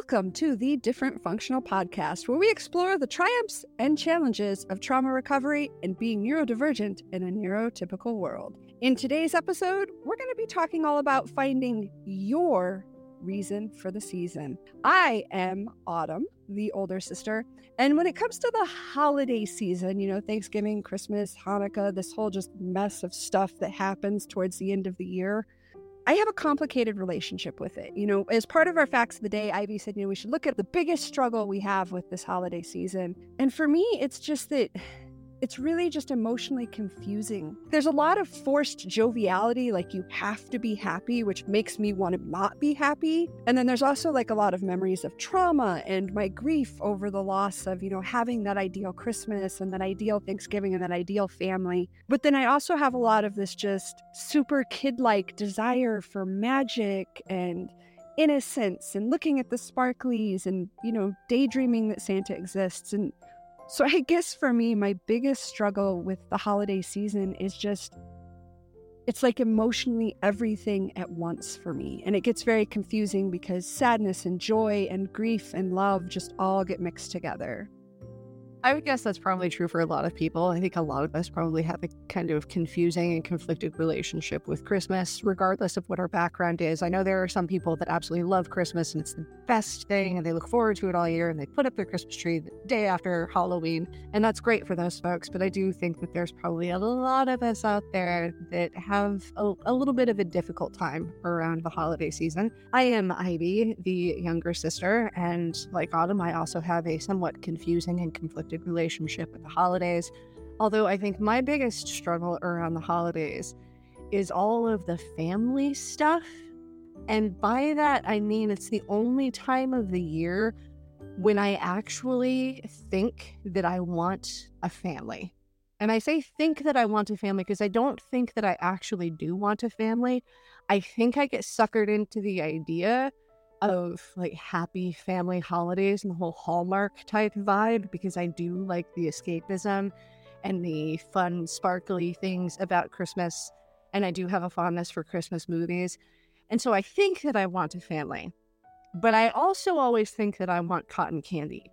Welcome to the Different Functional Podcast, where we explore the triumphs and challenges of trauma recovery and being neurodivergent in a neurotypical world. In today's episode, we're going to be talking all about finding your reason for the season. I am Autumn, the older sister, and when it comes to the holiday season, you know, Thanksgiving, Christmas, Hanukkah, this whole just mess of stuff that happens towards the end of the year, I have a complicated relationship with it. You know, as part of our facts of the day, Ivy said, you know, we should look at the biggest struggle we have with this holiday season. And for me, it's just that it's really just emotionally confusing. There's a lot of forced joviality, like you have to be happy, which makes me want to not be happy. And then there's also like a lot of memories of trauma and my grief over the loss of, you know, having that ideal Christmas and that ideal Thanksgiving and that ideal family. But then I also have a lot of this just super kid like desire for magic and innocence and looking at the sparklies and, you know, daydreaming that Santa exists. And so I guess for me, my biggest struggle with the holiday season is just it's like emotionally everything at once for me. And it gets very confusing because sadness and joy and grief and love just all get mixed together. I would guess that's probably true for a lot of people. I think a lot of us probably have a kind of confusing and conflicted relationship with Christmas, regardless of what our background is. I know there are some people that absolutely love Christmas and it's the best thing and they look forward to it all year and they put up their Christmas tree the day after Halloween. And that's great for those folks. But I do think that there's probably a lot of us out there that have a, a little bit of a difficult time around the holiday season. I am Ivy, the younger sister. And like Autumn, I also have a somewhat confusing and conflicted conflicted relationship with the holidays. Although I think my biggest struggle around the holidays is all of the family stuff. And by that, I mean it's the only time of the year when I actually think that I want a family. And I say think that I want a family because I don't think that I actually do want a family. I think I get suckered into the idea of like happy family holidays and the whole Hallmark type vibe because I do like the escapism and the fun, sparkly things about Christmas. And I do have a fondness for Christmas movies. And so I think that I want a family. But I also always think that I want cotton candy.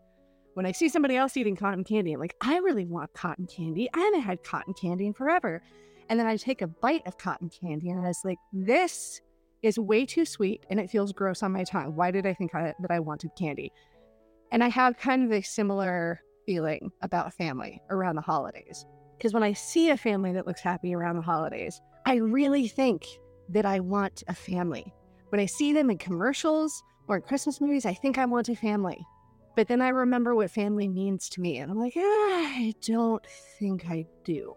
When I see somebody else eating cotton candy, I'm like, I really want cotton candy. I haven't had cotton candy in forever. And then I take a bite of cotton candy and I was like, this is way too sweet and it feels gross on my tongue. Why did I think I, that I wanted candy? And I have kind of a similar feeling about family around the holidays. Because when I see a family that looks happy around the holidays, I really think that I want a family. When I see them in commercials or in Christmas movies, I think I want a family. But then I remember what family means to me, and I'm like, ah, I don't think I do.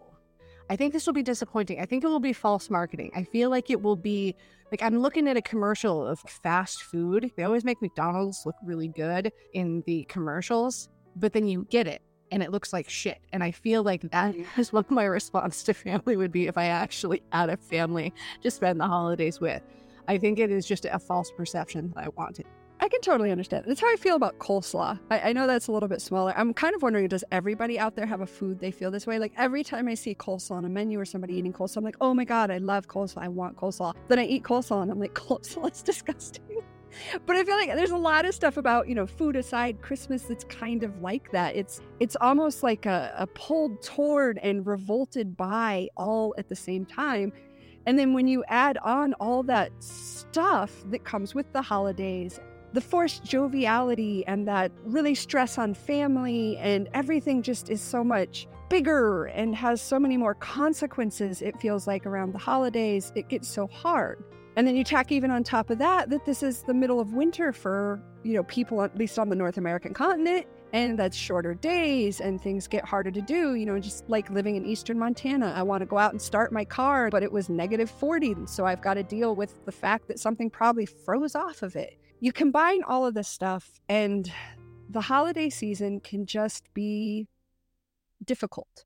I think this will be disappointing. I think it will be false marketing. I feel like it will be like I'm looking at a commercial of fast food. They always make McDonald's look really good in the commercials, but then you get it and it looks like shit. And I feel like that is what my response to family would be if I actually had a family to spend the holidays with. I think it is just a false perception that I wanted. I can totally understand. That's how I feel about coleslaw. I, I, know that's a little bit smaller. I'm kind of wondering, does everybody out there have a food they feel this way? Like every time I see coleslaw on a menu or somebody eating coleslaw, I'm like, oh my God, I love coleslaw. I want coleslaw. Then I eat coleslaw and I'm like, coleslaw is disgusting. but I feel like there's a lot of stuff about, you know, food aside, Christmas that's kind of like that. It's it's almost like a, a pulled toward and revolted by all at the same time. And then when you add on all that stuff that comes with the holidays the forced joviality and that really stress on family and everything just is so much bigger and has so many more consequences it feels like around the holidays. It gets so hard. And then you tack even on top of that that this is the middle of winter for you know people at least on the north american continent and that's shorter days and things get harder to do you know just like living in eastern montana. I want to go out and start my car but it was negative 40 so i've got to deal with the fact that something probably froze off of it you combine all of this stuff, and the holiday season can just be difficult.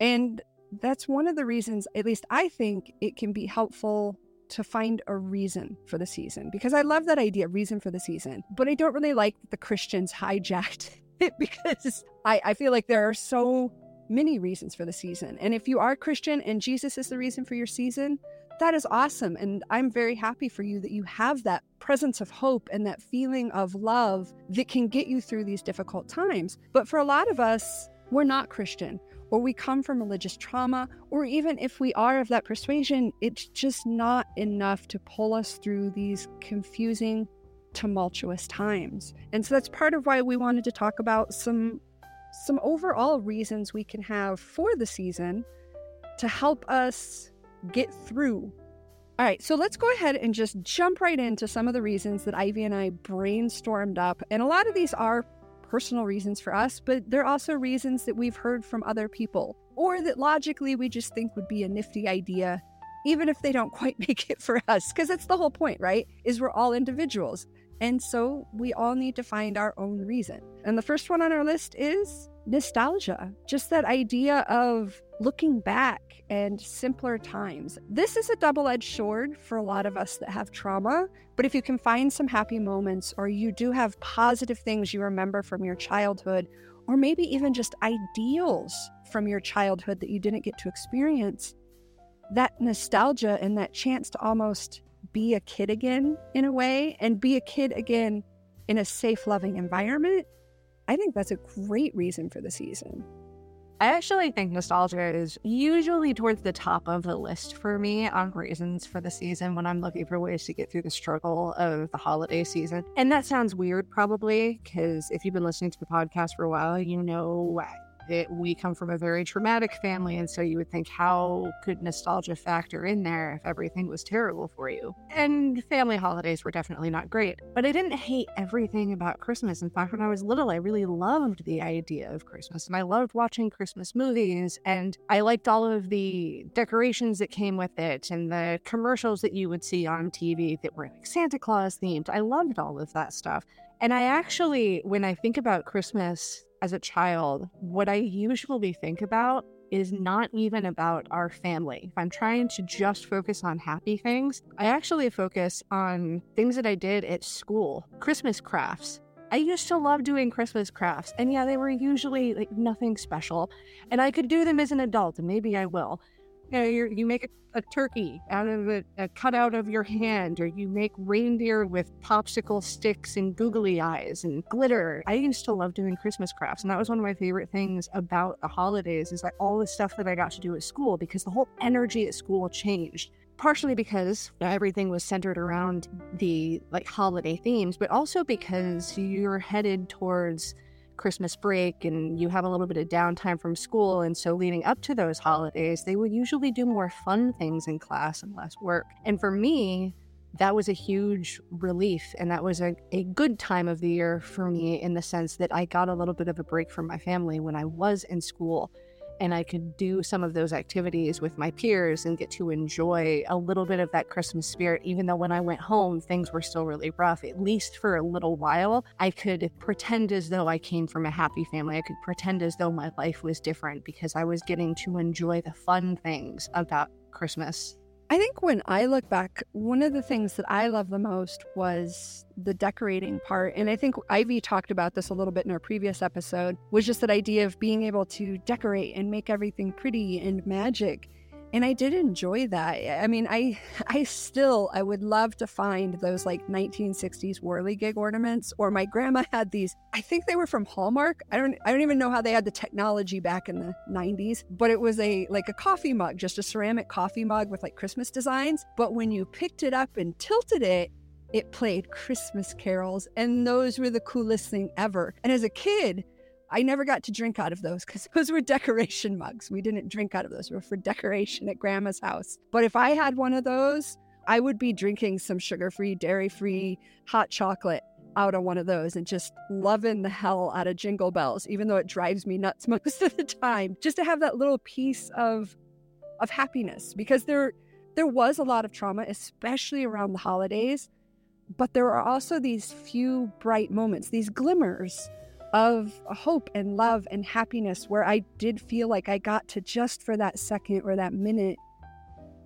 And that's one of the reasons, at least I think, it can be helpful to find a reason for the season because I love that idea, reason for the season. But I don't really like that the Christians hijacked it because I, I feel like there are so many reasons for the season. And if you are Christian and Jesus is the reason for your season, that is awesome. And I'm very happy for you that you have that presence of hope and that feeling of love that can get you through these difficult times. But for a lot of us, we're not Christian or we come from religious trauma, or even if we are of that persuasion, it's just not enough to pull us through these confusing, tumultuous times. And so that's part of why we wanted to talk about some some overall reasons we can have for the season to help us get through. All right, so let's go ahead and just jump right into some of the reasons that Ivy and I brainstormed up. And a lot of these are personal reasons for us, but they're also reasons that we've heard from other people or that logically we just think would be a nifty idea, even if they don't quite make it for us. Because that's the whole point, right? Is we're all individuals. And so we all need to find our own reason. And the first one on our list is nostalgia, just that idea of looking back and simpler times. This is a double edged sword for a lot of us that have trauma, but if you can find some happy moments or you do have positive things you remember from your childhood, or maybe even just ideals from your childhood that you didn't get to experience, that nostalgia and that chance to almost be a kid again in a way and be a kid again in a safe, loving environment I think that's a great reason for the season. I actually think nostalgia is usually towards the top of the list for me on reasons for the season when I'm looking for ways to get through the struggle of the holiday season. And that sounds weird, probably, because if you've been listening to the podcast for a while, you know it, we come from a very traumatic family, and so you would think, how could nostalgia factor in there if everything was terrible for you? And family holidays were definitely not great. But I didn't hate everything about Christmas. In fact, when I was little, I really loved the idea of Christmas, and I loved watching Christmas movies, and I liked all of the decorations that came with it, and the commercials that you would see on TV that were like Santa Claus themed. I loved all of that stuff. And I actually, when I think about Christmas as a child, what I usually think about is not even about our family. If I'm trying to just focus on happy things, I actually focus on things that I did at school, Christmas crafts. I used to love doing Christmas crafts, and yeah, they were usually like nothing special, and I could do them as an adult, and maybe I will you know, you make a, a, turkey out of a, a uh, cutout of your hand, or you make reindeer with popsicle sticks and googly eyes and glitter. I used to love doing Christmas crafts, and that was one of my favorite things about the holidays is like all the stuff that I got to do at school because the whole energy at school changed partially because everything was centered around the like holiday themes, but also because you're headed towards Christmas break and you have a little bit of downtime from school. And so, leading up to those holidays, they would usually do more fun things in class and less work. And for me, that was a huge relief. And that was a, a good time of the year for me in the sense that I got a little bit of a break from my family when I was in school and I could do some of those activities with my peers and get to enjoy a little bit of that Christmas spirit, even though when I went home, things were still really rough. At least for a little while, I could pretend as though I came from a happy family. I could pretend as though my life was different because I was getting to enjoy the fun things about Christmas I think when I look back, one of the things that I love the most was the decorating part. And I think Ivy talked about this a little bit in our previous episode, was just that idea of being able to decorate and make everything pretty and magic and I did enjoy that. I mean, I I still I would love to find those like 1960s whirligig ornaments or my grandma had these. I think they were from Hallmark. I don't I don't even know how they had the technology back in the 90s, but it was a like a coffee mug, just a ceramic coffee mug with like Christmas designs, but when you picked it up and tilted it, it played Christmas carols and those were the coolest thing ever. And as a kid, I never got to drink out of those because those were decoration mugs. We didn't drink out of those. We were for decoration at grandma's house. But if I had one of those, I would be drinking some sugar free, dairy free hot chocolate out of one of those and just loving the hell out of jingle bells, even though it drives me nuts most of the time, just to have that little piece of of happiness because there there was a lot of trauma, especially around the holidays. But there are also these few bright moments, these glimmers of hope and love and happiness where I did feel like I got to just for that second or that minute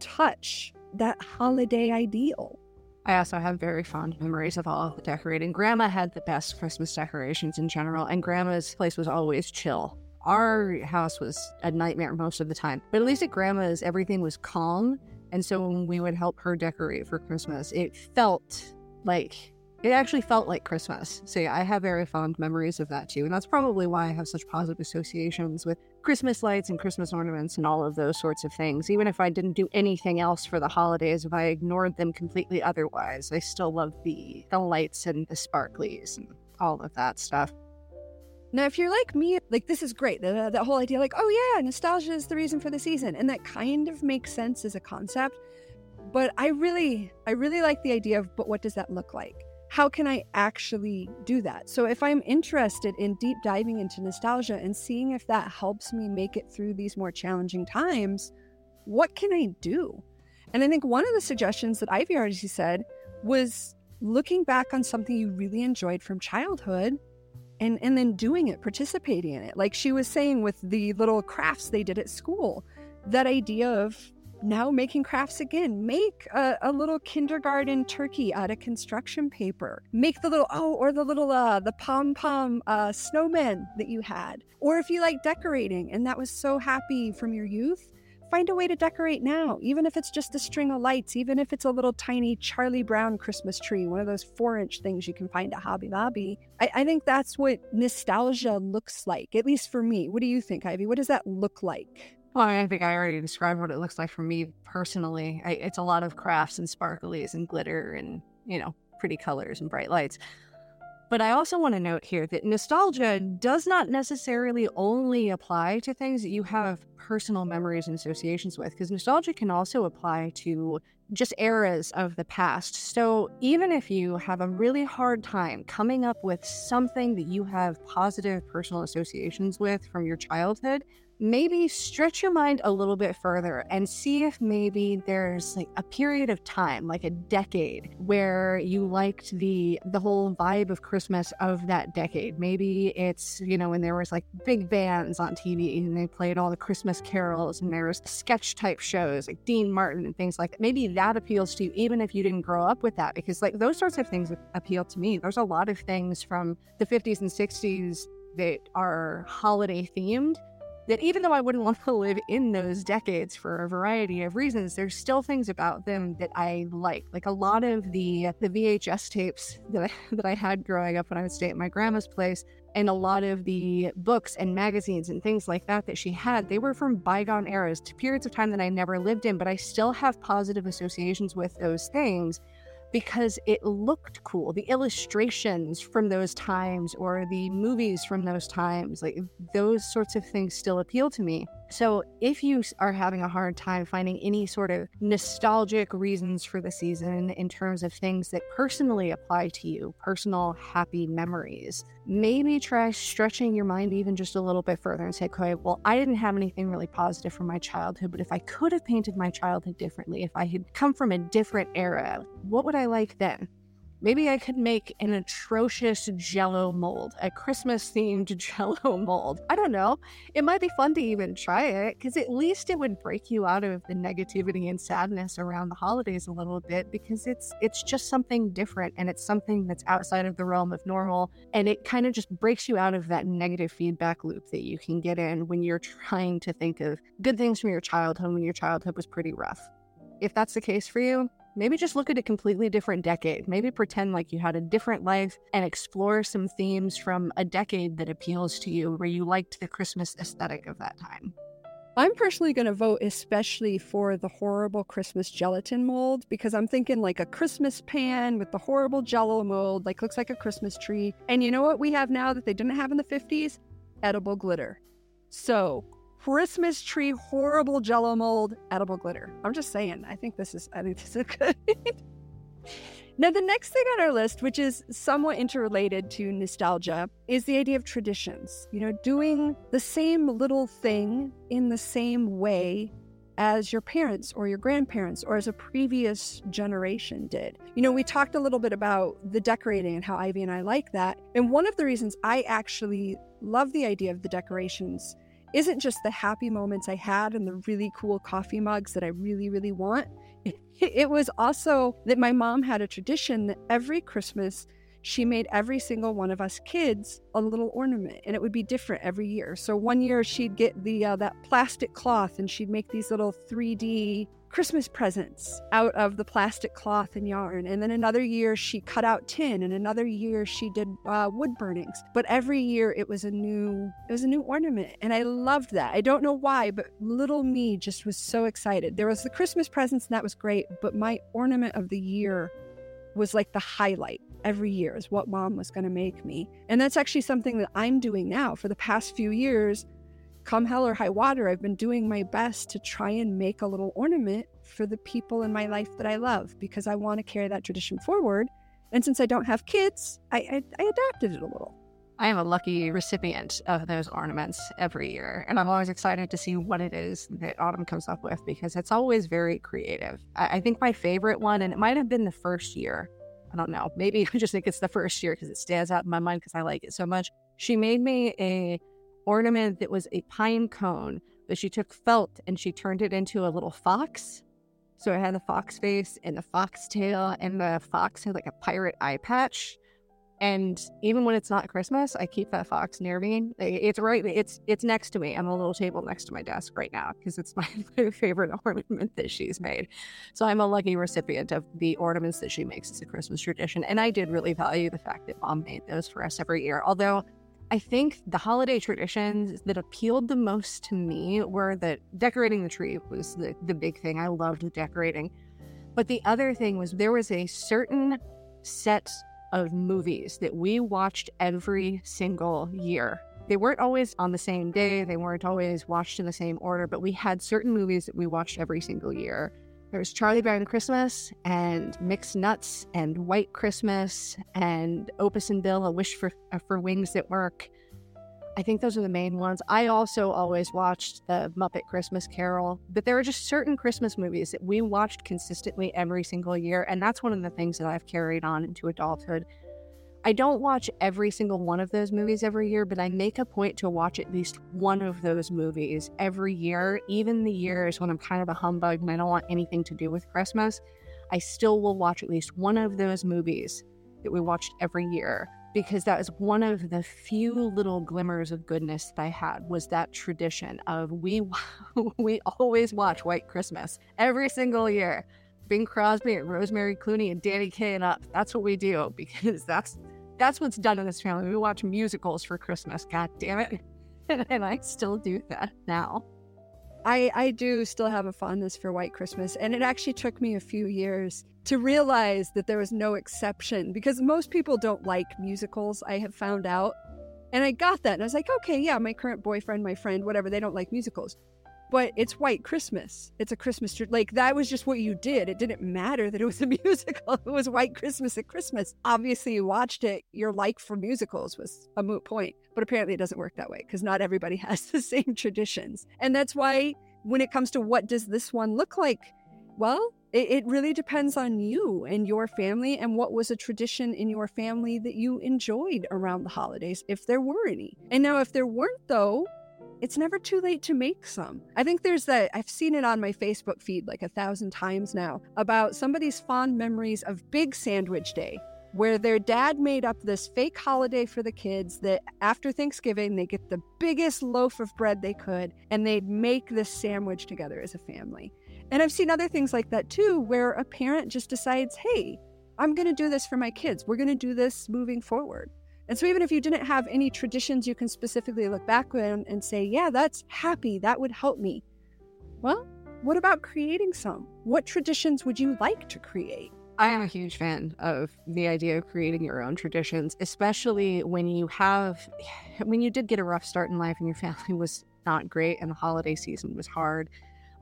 touch that holiday ideal. I also have very fond memories of all the decorating. Grandma had the best Christmas decorations in general, and Grandma's place was always chill. Our house was a nightmare most of the time, but at least at Grandma's, everything was calm And so when we would help her decorate for Christmas, it felt like it actually felt like Christmas. So yeah, I have very fond memories of that too. And that's probably why I have such positive associations with Christmas lights and Christmas ornaments and all of those sorts of things. Even if I didn't do anything else for the holidays, if I ignored them completely otherwise, I still love the the lights and the sparklies and all of that stuff. Now, if you're like me, like this is great. That, that whole idea, like, oh yeah, nostalgia is the reason for the season. And that kind of makes sense as a concept. But I really, I really like the idea of, but what does that look like? How can I actually do that? So, if I'm interested in deep diving into nostalgia and seeing if that helps me make it through these more challenging times, what can I do? And I think one of the suggestions that Ivy already said was looking back on something you really enjoyed from childhood and, and then doing it, participating in it. Like she was saying with the little crafts they did at school, that idea of now making crafts again. Make a, a, little kindergarten turkey out of construction paper. Make the little oh, or the little uh, the pom pom uh, snowman that you had. Or if you like decorating and that was so happy from your youth, find a way to decorate now. Even if it's just a string of lights, even if it's a little tiny Charlie Brown Christmas tree, one of those four inch things you can find at Hobby Lobby. I, I think that's what nostalgia looks like, at least for me. What do you think, Ivy? What does that look like? Well, I think I already described what it looks like for me personally. I, it's a lot of crafts and sparklies and glitter and, you know, pretty colors and bright lights. But I also want to note here that nostalgia does not necessarily only apply to things that you have personal memories and associations with, because nostalgia can also apply to just eras of the past. So even if you have a really hard time coming up with something that you have positive personal associations with from your childhood, maybe stretch your mind a little bit further and see if maybe there's like a period of time like a decade where you liked the the whole vibe of christmas of that decade. Maybe it's you know when there was like big bands on tv and they played all the christmas carols and there was sketch type shows like dean martin and things like that. Maybe that appeals to you even if you didn't grow up with that because like those sorts of things appeal to me. There's a lot of things from the 50s and 60s that are holiday themed that even though I wouldn't want to live in those decades for a variety of reasons, there's still things about them that I like. Like a lot of the the VHS tapes that I that I had growing up when I would stay at my grandma's place, and a lot of the books and magazines and things like that that she had, they were from bygone eras, to periods of time that I never lived in, but I still have positive associations with those things because it looked cool. The illustrations from those times or the movies from those times, like those sorts of things still appeal to me. So, if you are having a hard time finding any sort of nostalgic reasons for the season in terms of things that personally apply to you, personal happy memories, maybe try stretching your mind even just a little bit further and say, okay, well, I didn't have anything really positive from my childhood, but if I could have painted my childhood differently, if I had come from a different era, what would I like then? Maybe I could make an atrocious jello mold, a Christmas themed jello mold. I don't know. It might be fun to even try it because at least it would break you out of the negativity and sadness around the holidays a little bit because it's it's just something different and it's something that's outside of the realm of normal and it kind of just breaks you out of that negative feedback loop that you can get in when you're trying to think of good things from your childhood when your childhood was pretty rough. If that's the case for you, maybe just look at a completely different decade. Maybe pretend like you had a different life and explore some themes from a decade that appeals to you where you liked the Christmas aesthetic of that time. I'm personally going to vote especially for the horrible Christmas gelatin mold because I'm thinking like a Christmas pan with the horrible jello mold, like looks like a Christmas tree. And you know what we have now that they didn't have in the 50s? Edible glitter. So Christmas tree, horrible jello mold, edible glitter. I'm just saying, I think this is I think this is good. now the next thing on our list, which is somewhat interrelated to nostalgia, is the idea of traditions. You know, doing the same little thing in the same way as your parents or your grandparents or as a previous generation did. You know, we talked a little bit about the decorating and how Ivy and I like that. And one of the reasons I actually love the idea of the decorations isn't just the happy moments I had and the really cool coffee mugs that I really, really want. It was also that my mom had a tradition that every Christmas she made every single one of us kids a little ornament and it would be different every year so one year she'd get the uh, that plastic cloth and she'd make these little 3d Christmas presents out of the plastic cloth and yarn. And then another year she cut out tin, and another year she did uh, wood burnings. But every year it was a new it was a new ornament, and I loved that. I don't know why, but little me just was so excited. There was the Christmas presents, and that was great. But my ornament of the year was like the highlight every year is what mom was going to make me. And that's actually something that I'm doing now for the past few years come hell or high water, I've been doing my best to try and make a little ornament for the people in my life that I love because I want to carry that tradition forward. And since I don't have kids, I, I, I adapted it a little. I am a lucky recipient of those ornaments every year, and I'm always excited to see what it is that Autumn comes up with because it's always very creative. I, I think my favorite one, and it might have been the first year, I don't know, maybe I just think it's the first year because it stands out in my mind because I like it so much. She made me a ornament that was a pine cone, but she took felt and she turned it into a little fox. So it had the fox face and the fox tail, and the fox had like a pirate eye patch. And even when it's not Christmas, I keep that fox near me. It's right. It's it's next to me on a little table next to my desk right now because it's my, my favorite ornament that she's made. So I'm a lucky recipient of the ornaments that she makes as a Christmas tradition. And I did really value the fact that mom made those for us every year. Although I think the holiday traditions that appealed the most to me were that decorating the tree was the, the big thing. I loved decorating. But the other thing was there was a certain set of movies that we watched every single year. They weren't always on the same day, they weren't always watched in the same order, but we had certain movies that we watched every single year. There's Charlie Brown Christmas and Mixed Nuts and White Christmas and Opus and Bill, A Wish for, uh, for Wings That Work. I think those are the main ones. I also always watched the Muppet Christmas Carol, but there are just certain Christmas movies that we watched consistently every single year. And that's one of the things that I've carried on into adulthood. I don't watch every single one of those movies every year, but I make a point to watch at least one of those movies every year, even the years when I'm kind of a humbug and I don't want anything to do with Christmas. I still will watch at least one of those movies that we watched every year because that was one of the few little glimmers of goodness that I had was that tradition of we we always watch White Christmas every single year. Bing Crosby and Rosemary Clooney and Danny Kaye and up. That's what we do because that's that's what's done in this family. We watch musicals for Christmas. God damn it. and I still do that now. I, I do still have a fondness for White Christmas, and it actually took me a few years to realize that there was no exception because most people don't like musicals, I have found out. And I got that, and I was like, okay, yeah, my current boyfriend, my friend, whatever, they don't like musicals but it's white Christmas. It's a Christmas tree. Like that was just what you did. It didn't matter that it was a musical. It was white Christmas at Christmas. Obviously, you watched it. Your like for musicals was a moot point. But apparently, it doesn't work that way because not everybody has the same traditions. And that's why when it comes to what does this one look like, well, it, it really depends on you and your family and what was a tradition in your family that you enjoyed around the holidays, if there were any. And now, if there weren't, though, it's never too late to make some. I think there's that, I've seen it on my Facebook feed like a thousand times now about somebody's fond memories of Big Sandwich Day, where their dad made up this fake holiday for the kids that after Thanksgiving, they get the biggest loaf of bread they could and they'd make this sandwich together as a family. And I've seen other things like that too, where a parent just decides, hey, I'm going to do this for my kids. We're going to do this moving forward. And so, even if you didn't have any traditions you can specifically look back on and say, yeah, that's happy, that would help me. Well, what about creating some? What traditions would you like to create? I am a huge fan of the idea of creating your own traditions, especially when you have, when you did get a rough start in life and your family was not great and the holiday season was hard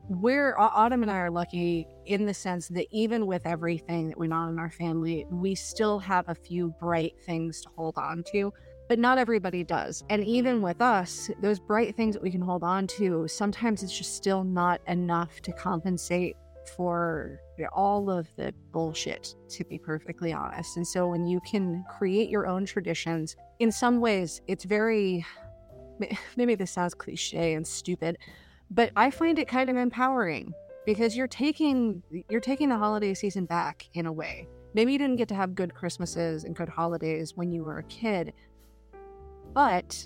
we're Autumn and I are lucky in the sense that even with everything that went on in our family, we still have a few bright things to hold on to. But not everybody does. And even with us, those bright things that we can hold on to, sometimes it's just still not enough to compensate for all of the bullshit, to be perfectly honest. And so when you can create your own traditions, in some ways, it's very, maybe this sounds cliche and stupid, but I find it kind of empowering because you're taking you're taking the holiday season back in a way. Maybe you didn't get to have good Christmases and good holidays when you were a kid, but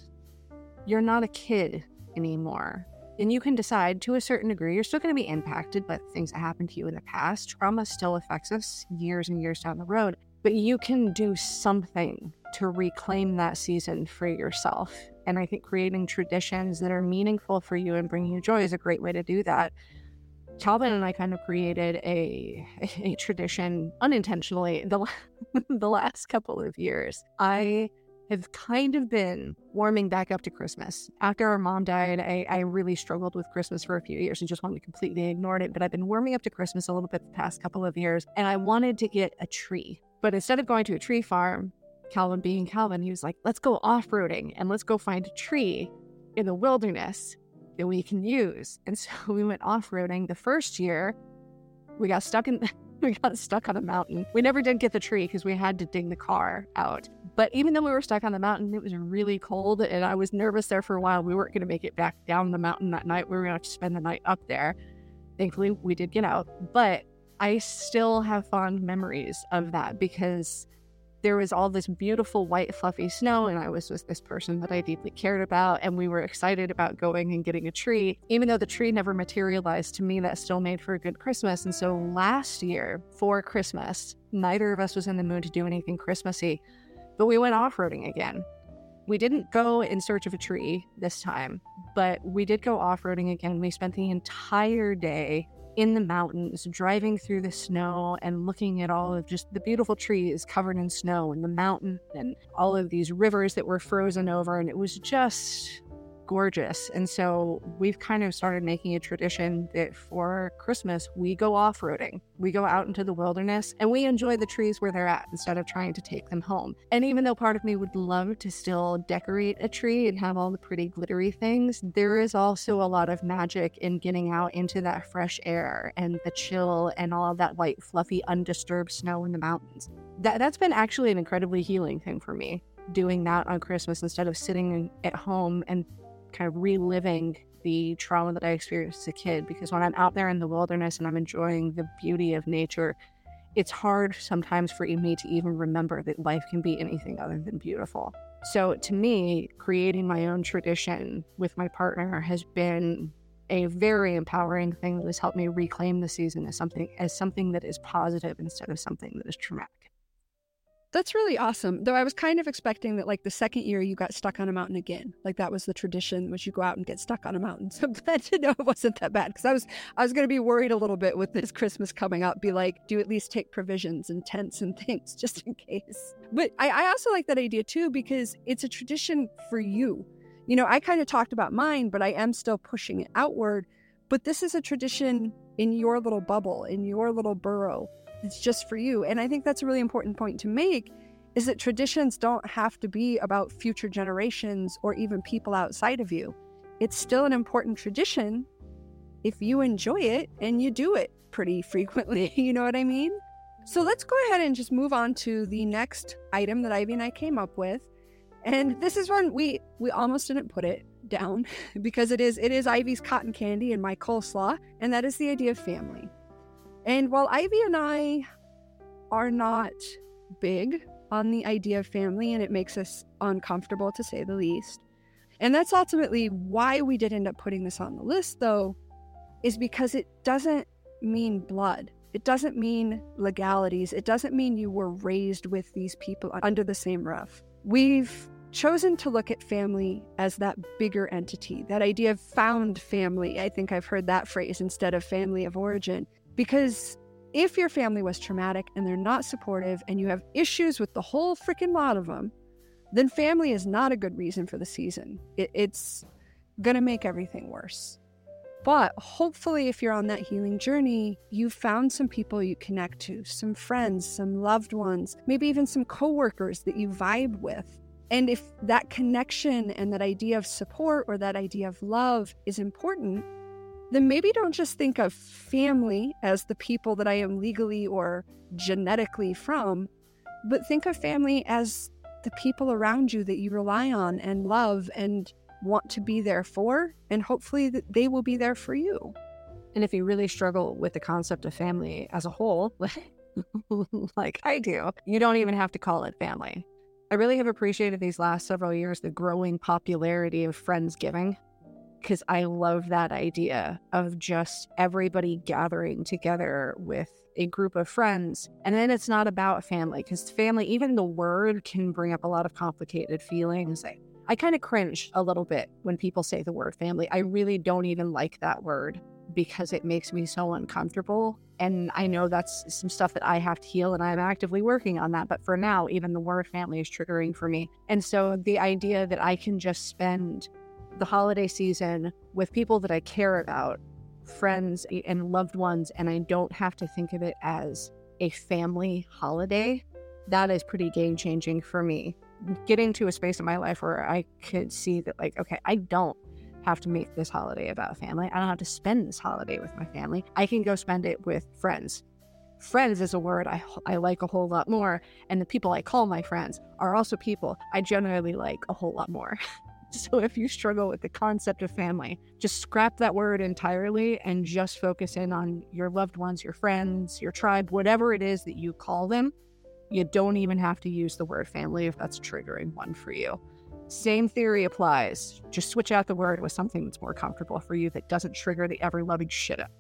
you're not a kid anymore. And you can decide to a certain degree, you're still going to be impacted by things that happened to you in the past. Trauma still affects us years and years down the road, but you can do something to reclaim that season for yourself. And I think creating traditions that are meaningful for you and bring you joy is a great way to do that. Calvin and I kind of created a, a tradition unintentionally the, the last couple of years. I have kind of been warming back up to Christmas. After our mom died, I, I really struggled with Christmas for a few years and just wanted to completely ignore it. But I've been warming up to Christmas a little bit the past couple of years, and I wanted to get a tree. But instead of going to a tree farm, Calvin being Calvin, he was like, let's go off roading and let's go find a tree in the wilderness that we can use. And so we went off roading the first year. We got stuck in. we got stuck on a mountain. We never did get the tree because we had to dig the car out. But even though we were stuck on the mountain, it was really cold and I was nervous there for a while. We weren't going to make it back down the mountain that night. We were going to spend the night up there. Thankfully, we did get out. But I still have fond memories of that because there was all this beautiful white fluffy snow and i was with this person that i deeply cared about and we were excited about going and getting a tree even though the tree never materialized to me that still made for a good christmas. And so last year for christmas neither of us was in the mood to do anything christmassy but we went off-roading again. We didn't go in search of a tree this time but we did go off-roading again. We spent the entire day in the mountains, driving through the snow and looking at all of just the beautiful trees covered in snow and the mountain and all of these rivers that were frozen over. And it was just gorgeous. And so we've kind of started making a tradition that for Christmas, we go off roading. We go out into the wilderness and we enjoy the trees where they're at instead of trying to take them home. And even though part of me would love to still decorate a tree and have all the pretty glittery things, there is also a lot of magic in getting out into that fresh air and the chill and all that light, fluffy, undisturbed snow in the mountains. That, that's been actually an incredibly healing thing for me doing that on Christmas instead of sitting at home and kind of reliving the trauma that I experienced as a kid because when I'm out there in the wilderness and I'm enjoying the beauty of nature, it's hard sometimes for me to even remember that life can be anything other than beautiful. So to me, creating my own tradition with my partner has been a very empowering thing that has helped me reclaim the season as something as something that is positive instead of something that is traumatic. That's really awesome. Though I was kind of expecting that, like, the second year you got stuck on a mountain again. Like, that was the tradition, was you go out and get stuck on a mountain. So I'm glad to know it wasn't that bad because I was, I was going to be worried a little bit with this Christmas coming up. Be like, do at least take provisions and tents and things just in case? But I, I also like that idea too because it's a tradition for you. You know, I kind of talked about mine, but I am still pushing it outward. But this is a tradition in your little bubble, in your little burrow it's just for you. And I think that's a really important point to make is that traditions don't have to be about future generations or even people outside of you. It's still an important tradition if you enjoy it and you do it pretty frequently. You know what I mean? So let's go ahead and just move on to the next item that Ivy and I came up with. And this is one we we almost didn't put it down because it is it is Ivy's cotton candy and my coleslaw, and that is the idea of family. And while Ivy and I are not big on the idea of family, and it makes us uncomfortable to say the least, and that's ultimately why we did end up putting this on the list, though, is because it doesn't mean blood. It doesn't mean legalities. It doesn't mean you were raised with these people under the same roof. We've chosen to look at family as that bigger entity, that idea of found family. I think I've heard that phrase instead of family of origin. Because if your family was traumatic and they're not supportive and you have issues with the whole freaking lot of them, then family is not a good reason for the season. It, it's going to make everything worse. But hopefully, if you're on that healing journey, you've found some people you connect to, some friends, some loved ones, maybe even some coworkers that you vibe with. And if that connection and that idea of support or that idea of love is important, then maybe don't just think of family as the people that I am legally or genetically from, but think of family as the people around you that you rely on and love and want to be there for, and hopefully that they will be there for you. And if you really struggle with the concept of family as a whole, like I do, you don't even have to call it family. I really have appreciated these last several years the growing popularity of Friendsgiving because I love that idea of just everybody gathering together with a group of friends. And then it's not about family because family, even the word can bring up a lot of complicated feelings. I, I kind of cringe a little bit when people say the word family. I really don't even like that word because it makes me so uncomfortable. And I know that's some stuff that I have to heal, and I'm actively working on that. But for now, even the word family is triggering for me. And so the idea that I can just spend the holiday season with people that I care about, friends and loved ones, and I don't have to think of it as a family holiday, that is pretty game changing for me. Getting to a space in my life where I could see that, like, okay, I don't have to make this holiday about family. I don't have to spend this holiday with my family. I can go spend it with friends. Friends is a word I, I like a whole lot more. And the people I call my friends are also people I generally like a whole lot more. so if you struggle with the concept of family, just scrap that word entirely and just focus in on your loved ones, your friends, your tribe, whatever it is that you call them. You don't even have to use the word family if that's triggering one for you. Same theory applies. Just switch out the word with something that's more comfortable for you that doesn't trigger the ever loving shit up.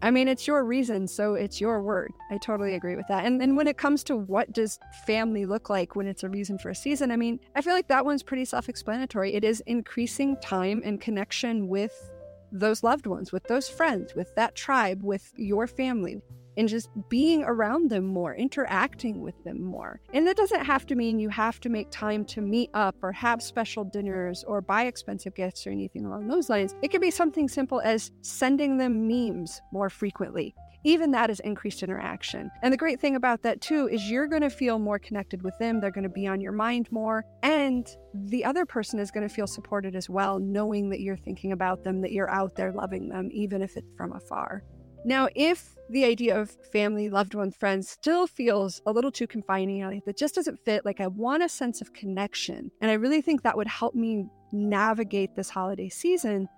I mean, it's your reason, so it's your word. I totally agree with that. And then when it comes to what does family look like when it's a reason for a season, I mean, I feel like that one's pretty self explanatory. It is increasing time and connection with those loved ones, with those friends, with that tribe, with your family and just being around them more, interacting with them more. And that doesn't have to mean you have to make time to meet up or have special dinners or buy expensive gifts or anything along those lines. It can be something simple as sending them memes more frequently. Even that is increased interaction. And the great thing about that, too, is you're going to feel more connected with them. They're going to be on your mind more. And the other person is going to feel supported as well, knowing that you're thinking about them, that you're out there loving them, even if it's from afar. Now, if the idea of family, loved ones, friends still feels a little too confining, like that just doesn't fit, like I want a sense of connection. And I really think that would help me navigate this holiday season.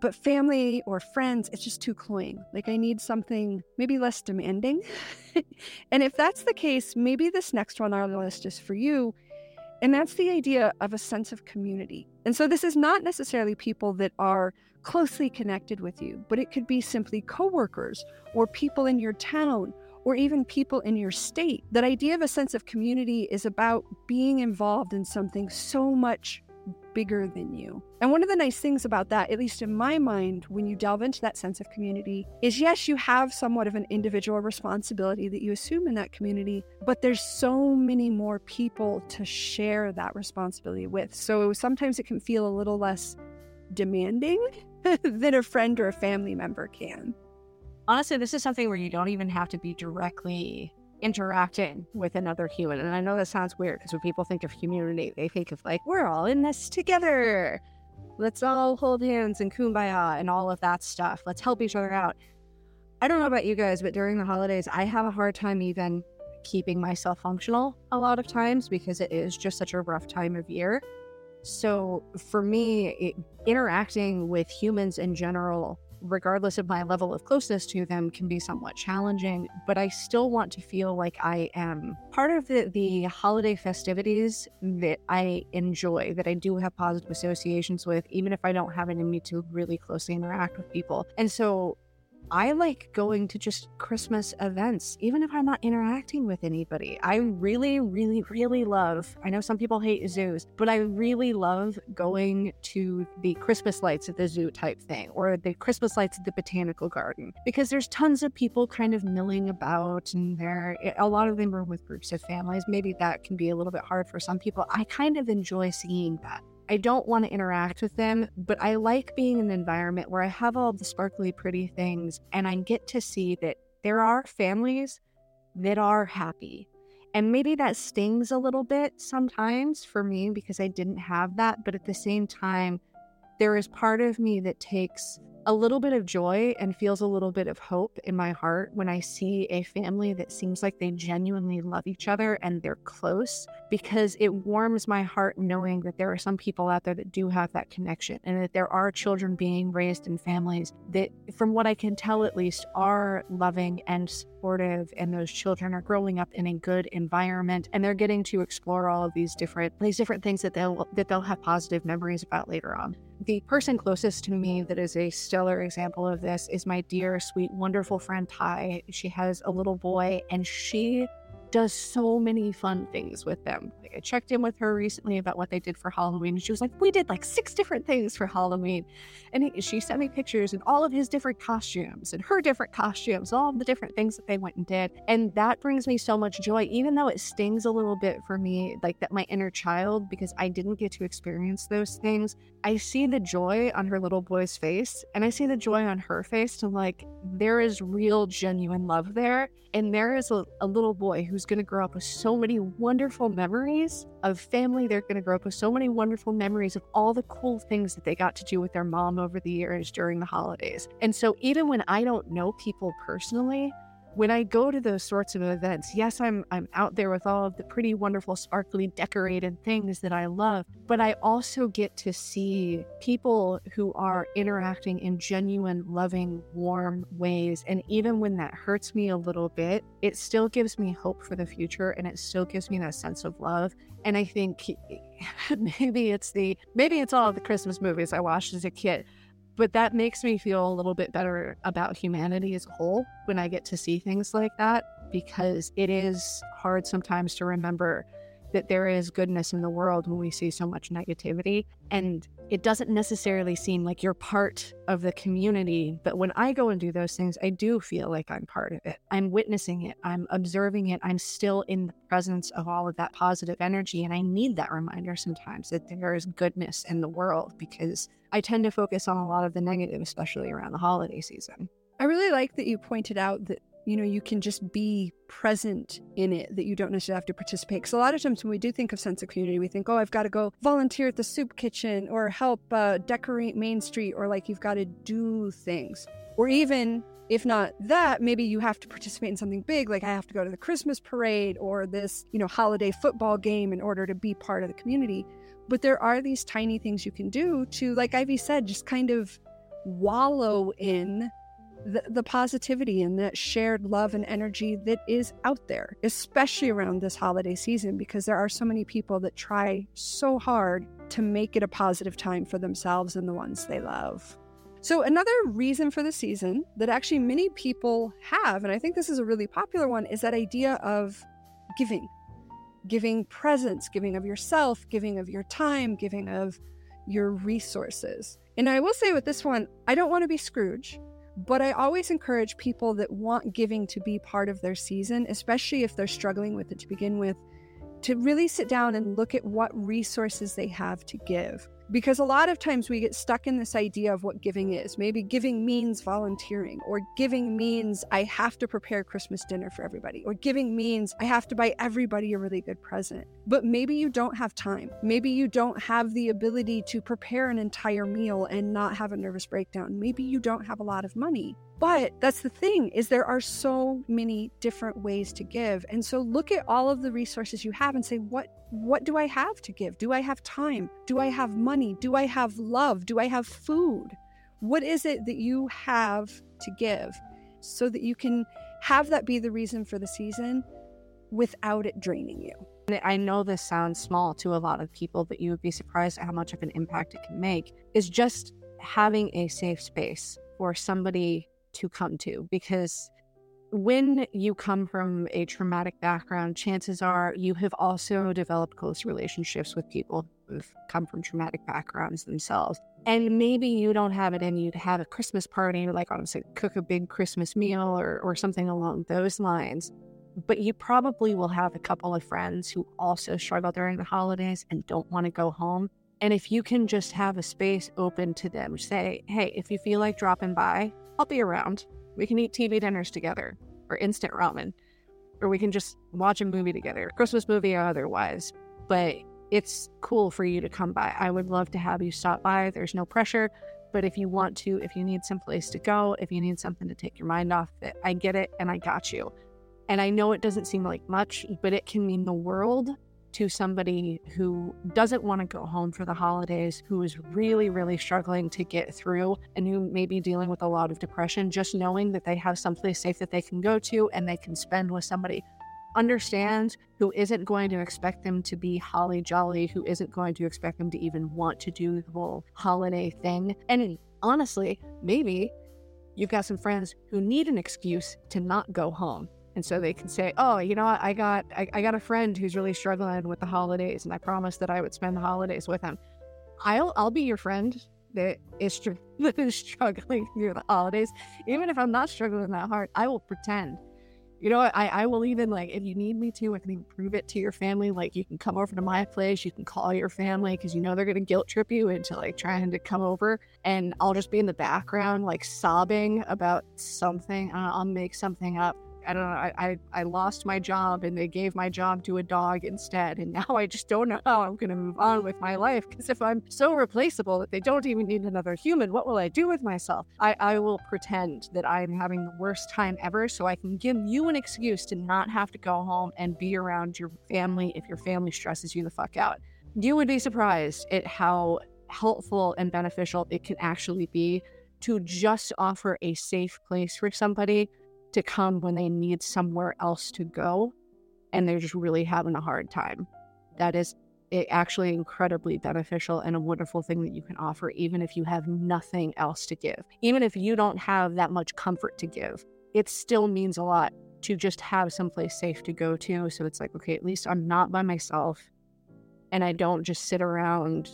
But family or friends, it's just too cloying. Like I need something maybe less demanding. and if that's the case, maybe this next one on our list is for you. And that's the idea of a sense of community. And so this is not necessarily people that are closely connected with you, but it could be simply coworkers or people in your town or even people in your state. That idea of a sense of community is about being involved in something so much bigger than you. And one of the nice things about that, at least in my mind, when you delve into that sense of community, is yes, you have somewhat of an individual responsibility that you assume in that community, but there's so many more people to share that responsibility with. So sometimes it can feel a little less demanding than a friend or a family member can. Honestly, this is something where you don't even have to be directly interacting with another human. And I know that sounds weird because when people think of community, they think of like, we're all in this together. Let's all hold hands and kumbaya and all of that stuff. Let's help each other out. I don't know about you guys, but during the holidays, I have a hard time even keeping myself functional a lot of times because it is just such a rough time of year. So for me, it, interacting with humans in general regardless of my level of closeness to them, can be somewhat challenging. But I still want to feel like I am part of the, the holiday festivities that I enjoy, that I do have positive associations with, even if I don't have in me to really closely interact with people. And so I like going to just Christmas events, even if I'm not interacting with anybody. I really, really, really love, I know some people hate zoos, but I really love going to the Christmas lights at the zoo type thing or the Christmas lights at the botanical garden because there's tons of people kind of milling about and there, eh, a lot of them are with groups of families. Maybe that can be a little bit hard for some people. I kind of enjoy seeing that. I don't want to interact with them, but I like being in an environment where I have all the sparkly, pretty things and I get to see that there are families that are happy. And maybe that stings a little bit sometimes for me because I didn't have that. But at the same time, there is part of me that takes a little bit of joy and feels a little bit of hope in my heart when I see a family that seems like they genuinely love each other and they're close because it warms my heart knowing that there are some people out there that do have that connection and that there are children being raised in families that, from what I can tell at least, are loving and supportive and those children are growing up in a good environment and they're getting to explore all of these different these different things that they'll that they'll have positive memories about later on. The person closest to me that is a stellar example of this is my dear, sweet, wonderful friend Ty. She has a little boy and she does so many fun things with them. Like I checked in with her recently about what they did for Halloween. She was like, We did like six different things for Halloween. And he, she sent me pictures and all of his different costumes and her different costumes, all of the different things that they went and did. And that brings me so much joy, even though it stings a little bit for me, like that my inner child, because I didn't get to experience those things. I see the joy on her little boy's face and I see the joy on her face to like, there is real, genuine love there. And there is a, a little boy who's going to grow up with so many wonderful memories of family. They're going to grow up with so many wonderful memories of all the cool things that they got to do with their mom over the years during the holidays. And so, even when I don't know people personally, when I go to those sorts of events, yes, I'm I'm out there with all of the pretty wonderful sparkly decorated things that I love, but I also get to see people who are interacting in genuine, loving, warm ways. And even when that hurts me a little bit, it still gives me hope for the future and it still gives me that sense of love. And I think maybe it's the maybe it's all the Christmas movies I watched as a kid but that makes me feel a little bit better about humanity as a whole when I get to see things like that, because it is hard sometimes to remember that there is goodness in the world when we see so much negativity. And it doesn't necessarily seem like you're part of the community. But when I go and do those things, I do feel like I'm part of it. I'm witnessing it, I'm observing it, I'm still in the presence of all of that positive energy. And I need that reminder sometimes that there is goodness in the world because I tend to focus on a lot of the negative, especially around the holiday season. I really like that you pointed out that you know, you can just be present in it, that you don't necessarily have to participate. Because a lot of times when we do think of sense of community, we think, oh, I've got to go volunteer at the soup kitchen or help uh, decorate Main Street, or like you've got to do things. Or even if not that, maybe you have to participate in something big, like I have to go to the Christmas parade or this, you know, holiday football game in order to be part of the community. But there are these tiny things you can do to, like Ivy said, just kind of wallow in the, the positivity and that shared love and energy that is out there, especially around this holiday season, because there are so many people that try so hard to make it a positive time for themselves and the ones they love. So, another reason for the season that actually many people have, and I think this is a really popular one, is that idea of giving. Giving presents, giving of yourself, giving of your time, giving of your resources. And I will say with this one, I don't want to be Scrooge. But I always encourage people that want giving to be part of their season, especially if they're struggling with it to begin with, to really sit down and look at what resources they have to give because a lot of times we get stuck in this idea of what giving is. Maybe giving means volunteering, or giving means I have to prepare Christmas dinner for everybody, or giving means I have to buy everybody a really good present. But maybe you don't have time. Maybe you don't have the ability to prepare an entire meal and not have a nervous breakdown. Maybe you don't have a lot of money. But that's the thing is there are so many different ways to give. And so look at all of the resources you have and say what what do I have to give? Do I have time? Do I have money? Do I have love? Do I have food? What is it that you have to give so that you can have that be the reason for the season without it draining you? I know this sounds small to a lot of people, but you would be surprised at how much of an impact it can make. Is just having a safe space for somebody to come to because when you come from a traumatic background, chances are you have also developed close relationships with people who've come from traumatic backgrounds themselves. And maybe you don't have it in you to have a Christmas party, like honestly, cook a big Christmas meal or, or something along those lines. But you probably will have a couple of friends who also struggle during the holidays and don't want to go home. And if you can just have a space open to them, say, hey, if you feel like dropping by, I'll be around. We can eat TV dinners together or instant ramen, or we can just watch a movie together, Christmas movie or otherwise. But it's cool for you to come by. I would love to have you stop by. There's no pressure. But if you want to, if you need some place to go, if you need something to take your mind off it, I get it and I got you. And I know it doesn't seem like much, but it can mean the world to somebody who doesn't want to go home for the holidays, who is really, really struggling to get through, and who may be dealing with a lot of depression, just knowing that they have someplace safe that they can go to and they can spend with somebody understands, who isn't going to expect them to be holly jolly, who isn't going to expect them to even want to do the whole holiday thing. And honestly, maybe you've got some friends who need an excuse to not go home. And so they can say, "Oh, you know, what? I got I, I got a friend who's really struggling with the holidays, and I promised that I would spend the holidays with him. I'll I'll be your friend that is, that is struggling through the holidays. Even if I'm not struggling that hard, I will pretend you know, I, I will even like if you need me to, I can even prove it to your family. Like you can come over to my place, you can call your family because you know they're gonna guilt trip you into like trying to come over, and I'll just be in the background like sobbing about something. I'll make something up, I don't know. I, I, I lost my job and they gave my job to a dog instead. And now I just don't know how I'm going to move on with my life. Because if I'm so replaceable that they don't even need another human, what will I do with myself? I, I will pretend that I'm having the worst time ever so I can give you an excuse to not have to go home and be around your family if your family stresses you the fuck out. You would be surprised at how helpful and beneficial it can actually be to just offer a safe place for somebody to come when they need somewhere else to go and they're just really having a hard time. That is it actually incredibly beneficial and a wonderful thing that you can offer, even if you have nothing else to give. Even if you don't have that much comfort to give, it still means a lot to just have someplace safe to go to. So it's like, okay, at least I'm not by myself and I don't just sit around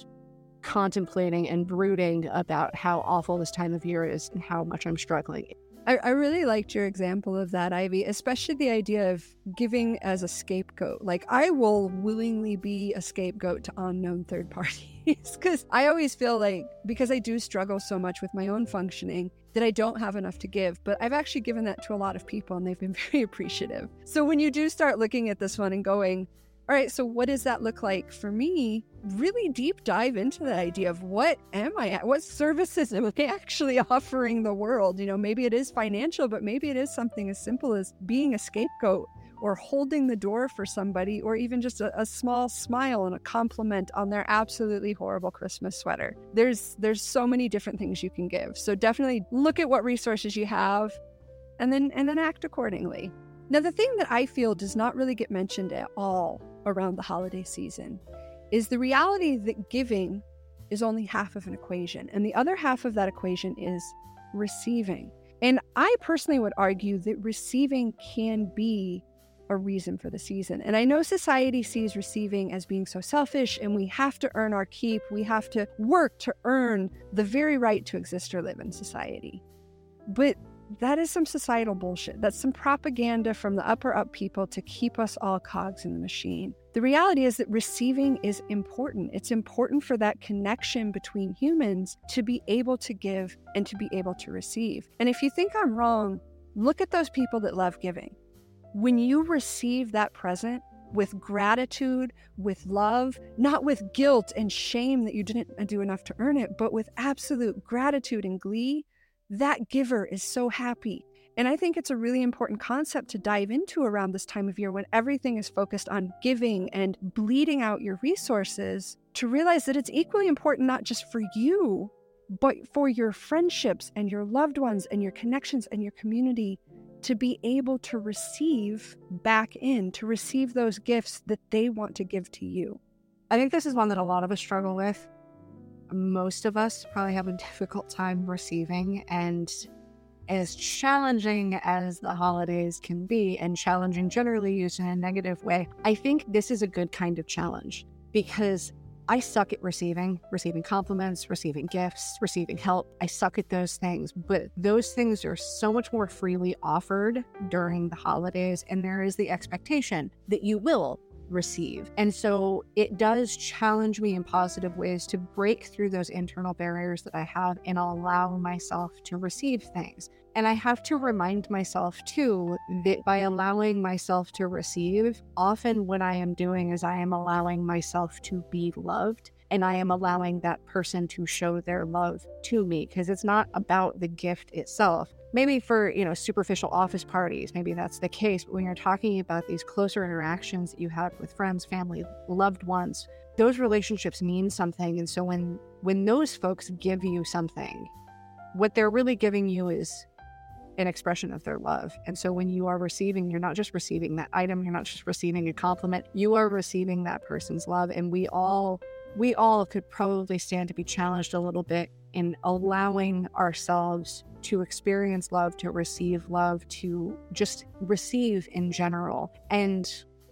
contemplating and brooding about how awful this time of year is and how much I'm struggling. I, I really liked your example of that, Ivy, especially the idea of giving as a scapegoat. Like, I will willingly be a scapegoat to unknown third parties because I always feel like, because I do struggle so much with my own functioning, that I don't have enough to give. But I've actually given that to a lot of people and they've been very appreciative. So when you do start looking at this one and going, all right, so what does that look like for me? Really deep dive into the idea of what am I at? What services am I actually offering the world? You know, maybe it is financial, but maybe it is something as simple as being a scapegoat or holding the door for somebody or even just a, a, small smile and a compliment on their absolutely horrible christmas sweater there's there's so many different things you can give so definitely look at what resources you have and then and then act accordingly now the thing that i feel does not really get mentioned at all around the holiday season is the reality that giving is only half of an equation. And the other half of that equation is receiving. And I personally would argue that receiving can be a reason for the season. And I know society sees receiving as being so selfish and we have to earn our keep. We have to work to earn the very right to exist or live in society. But that is some societal bullshit. That's some propaganda from the upper up people to keep us all cogs in the machine. The reality is that receiving is important. It's important for that connection between humans to be able to give and to be able to receive. And if you think I'm wrong, look at those people that love giving. When you receive that present, with gratitude, with love, not with guilt and shame that you didn't do enough to earn it, but with absolute gratitude and glee, that giver is so happy. And I think it's a really important concept to dive into around this time of year when everything is focused on giving and bleeding out your resources to realize that it's equally important not just for you, but for your friendships and your loved ones and your connections and your community to be able to receive back in, to receive those gifts that they want to give to you. I think this is one that a lot of us struggle with most of us probably have a difficult time receiving. And as challenging as the holidays can be, and challenging generally used in a negative way, I think this is a good kind of challenge because I suck at receiving, receiving compliments, receiving gifts, receiving help. I suck at those things, but those things are so much more freely offered during the holidays. And there is the expectation that you will receive. And so it does challenge me in positive ways to break through those internal barriers that I have and allow myself to receive things. And I have to remind myself too that by allowing myself to receive, often what I am doing is I am allowing myself to be loved and I am allowing that person to show their love to me because it's not about the gift itself maybe for you know superficial office parties maybe that's the case but when you're talking about these closer interactions that you have with friends family loved ones those relationships mean something and so when when those folks give you something what they're really giving you is an expression of their love. And so when you are receiving, you're not just receiving that item, you're not just receiving a compliment, you are receiving that person's love. And we all we all could probably stand to be challenged a little bit in allowing ourselves to experience love, to receive love, to just receive in general. And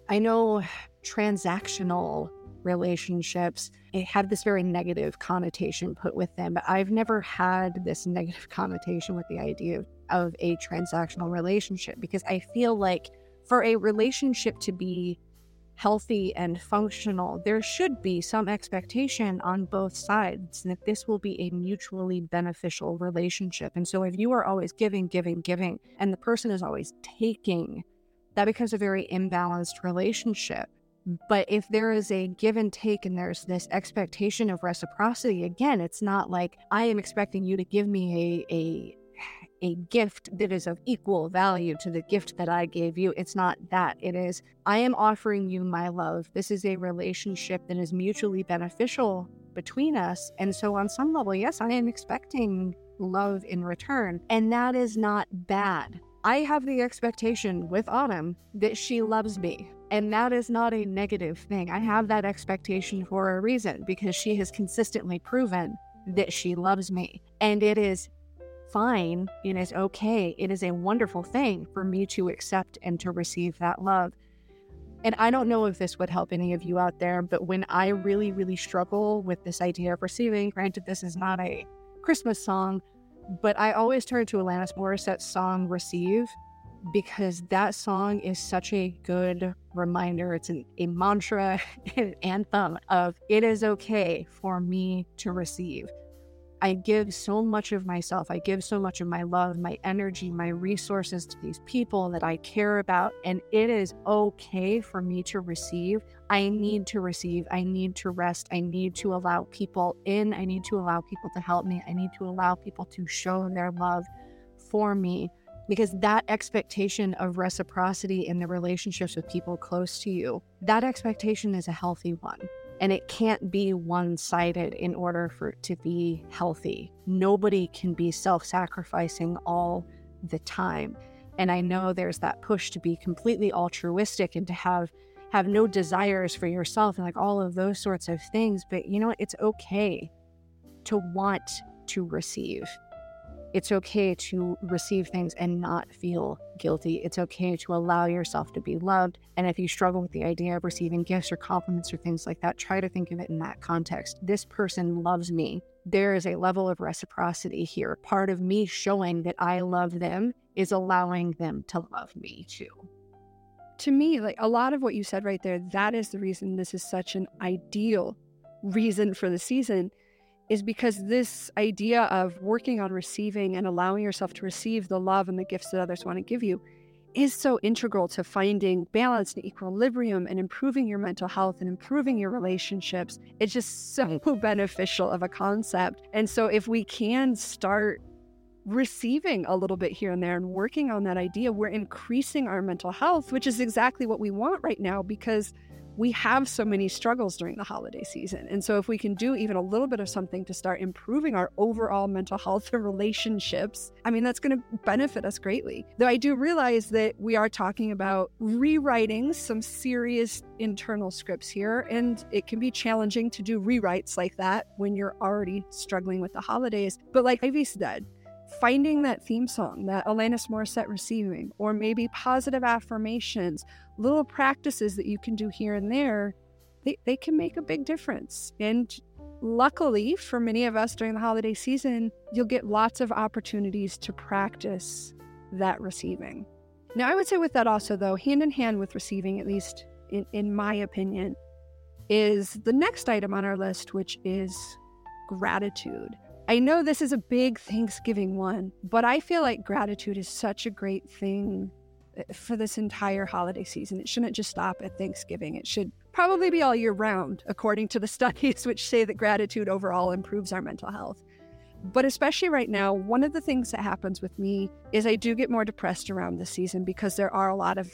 I know transactional relationships have this very negative connotation put with them, but I've never had this negative connotation with the idea of a transactional relationship because I feel like for a relationship to be healthy and functional, there should be some expectation on both sides that this will be a mutually beneficial relationship. And so if you are always giving, giving, giving, and the person is always taking, that becomes a very imbalanced relationship. But if there is a give and take and there's this expectation of reciprocity, again, it's not like I am expecting you to give me a, a a gift that is of equal value to the gift that I gave you. It's not that. It is, I am offering you my love. This is a relationship that is mutually beneficial between us. And so, on some level, yes, I am expecting love in return. And that is not bad. I have the expectation with Autumn that she loves me. And that is not a negative thing. I have that expectation for a reason because she has consistently proven that she loves me. And it is fine. It is okay. It is a wonderful thing for me to accept and to receive that love. And I don't know if this would help any of you out there, but when I really, really struggle with this idea of receiving, granted, this is not a Christmas song, but I always turn to Alanis Morissette's song Receive because that song is such a good reminder. It's an, a mantra, an anthem of it is okay for me to receive. I give so much of myself. I give so much of my love, my energy, my resources to these people that I care about. And it is okay for me to receive. I need to receive. I need to rest. I need to allow people in. I need to allow people to help me. I need to allow people to show their love for me because that expectation of reciprocity in the relationships with people close to you, that expectation is a healthy one. And it can't be one sided in order for it to be healthy. Nobody can be self sacrificing all the time. And I know there's that push to be completely altruistic and to have have no desires for yourself and like all of those sorts of things. But you know what? It's okay to want to receive it's okay to receive things and not feel guilty. It's okay to allow yourself to be loved. And if you struggle with the idea of receiving gifts or compliments or things like that, try to think of it in that context. This person loves me. There is a level of reciprocity here. Part of me showing that I love them is allowing them to love me too. To me, like a lot of what you said right there, that is the reason this is such an ideal reason for the season is because this idea of working on receiving and allowing yourself to receive the love and the gifts that others want to give you is so integral to finding balance and equilibrium and improving your mental health and improving your relationships. It's just so beneficial of a concept. And so, if we can start receiving a little bit here and there and working on that idea, we're increasing our mental health, which is exactly what we want right now because we have so many struggles during the holiday season. And so, if we can do even a little bit of something to start improving our overall mental health and relationships, I mean, that's going to benefit us greatly. Though I do realize that we are talking about rewriting some serious internal scripts here, and it can be challenging to do rewrites like that when you're already struggling with the holidays. But, like Ivy said, finding that theme song that Alanis Morissette receiving, or maybe positive affirmations, little practices that you can do here and there, they, they can make a big difference. And luckily for many of us during the holiday season, you'll get lots of opportunities to practice that receiving. Now, I would say with that also, though, hand in hand with receiving, at least in, in my opinion, is the next item on our list, which is gratitude. I know this is a big Thanksgiving one, but I feel like gratitude is such a great thing eh, for this entire holiday season. It shouldn't just stop at Thanksgiving. It should probably be all year round, according to the studies which say that gratitude overall improves our mental health. But especially right now, one of the things that happens with me is I do get more depressed around this season because there are a lot of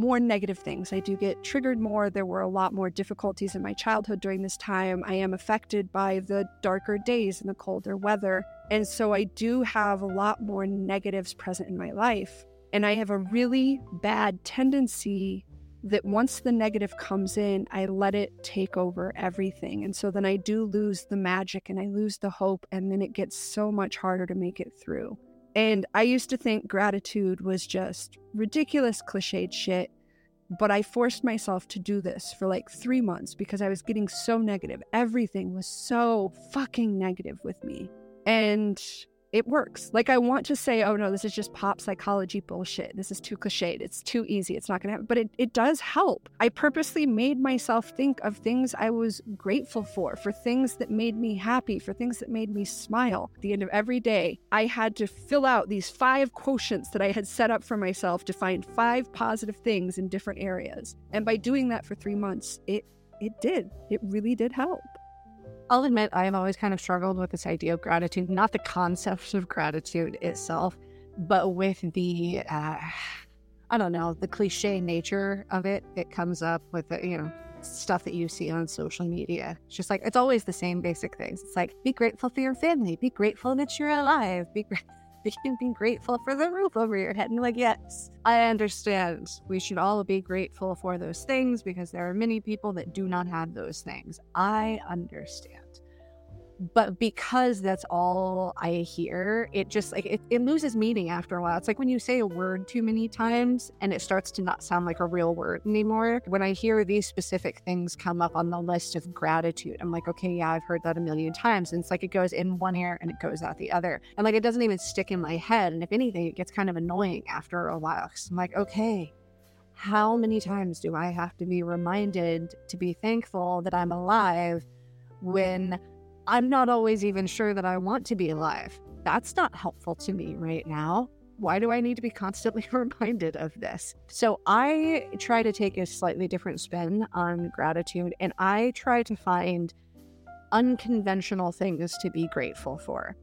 more negative things. I do get triggered more. There were a lot more difficulties in my childhood during this time. I am affected by the darker days and the colder weather. And so I do have a lot more negatives present in my life. And I have a really bad tendency that once the negative comes in, I let it take over everything. And so then I do lose the magic and I lose the hope. And then it gets so much harder to make it through. And I used to think gratitude was just ridiculous, cliched shit. But I forced myself to do this for like three months because I was getting so negative. Everything was so fucking negative with me. And it works. Like I want to say, oh no, this is just pop psychology bullshit. This is too cliched. It's too easy. It's not gonna happen. But it, it does help. I purposely made myself think of things I was grateful for, for things that made me happy, for things that made me smile. At the end of every day, I had to fill out these five quotients that I had set up for myself to find five positive things in different areas. And by doing that for three months, it it did. It really did help. I'll admit I have always kind of struggled with this idea of gratitude, not the concept of gratitude itself, but with the, uh, I don't know, the cliche nature of it. It comes up with, the, you know, stuff that you see on social media. It's just like, it's always the same basic things. It's like, be grateful for your family, be grateful that you're alive, be be grateful for the roof over your head. And like, yes, I understand. We should all be grateful for those things because there are many people that do not have those things. I understand but because that's all I hear, it just like it, it loses meaning after a while. It's like when you say a word too many times and it starts to not sound like a real word anymore. When I hear these specific things come up on the list of gratitude, I'm like, okay, yeah, I've heard that a million times. And it's like it goes in one ear and it goes out the other. And like it doesn't even stick in my head. And if anything, it gets kind of annoying after a while. I'm like, okay, how many times do I have to be reminded to be thankful that I'm alive when I'm not always even sure that I want to be alive. That's not helpful to me right now. Why do I need to be constantly reminded of this? So I try to take a slightly different spin on gratitude and I try to find unconventional things to be grateful for.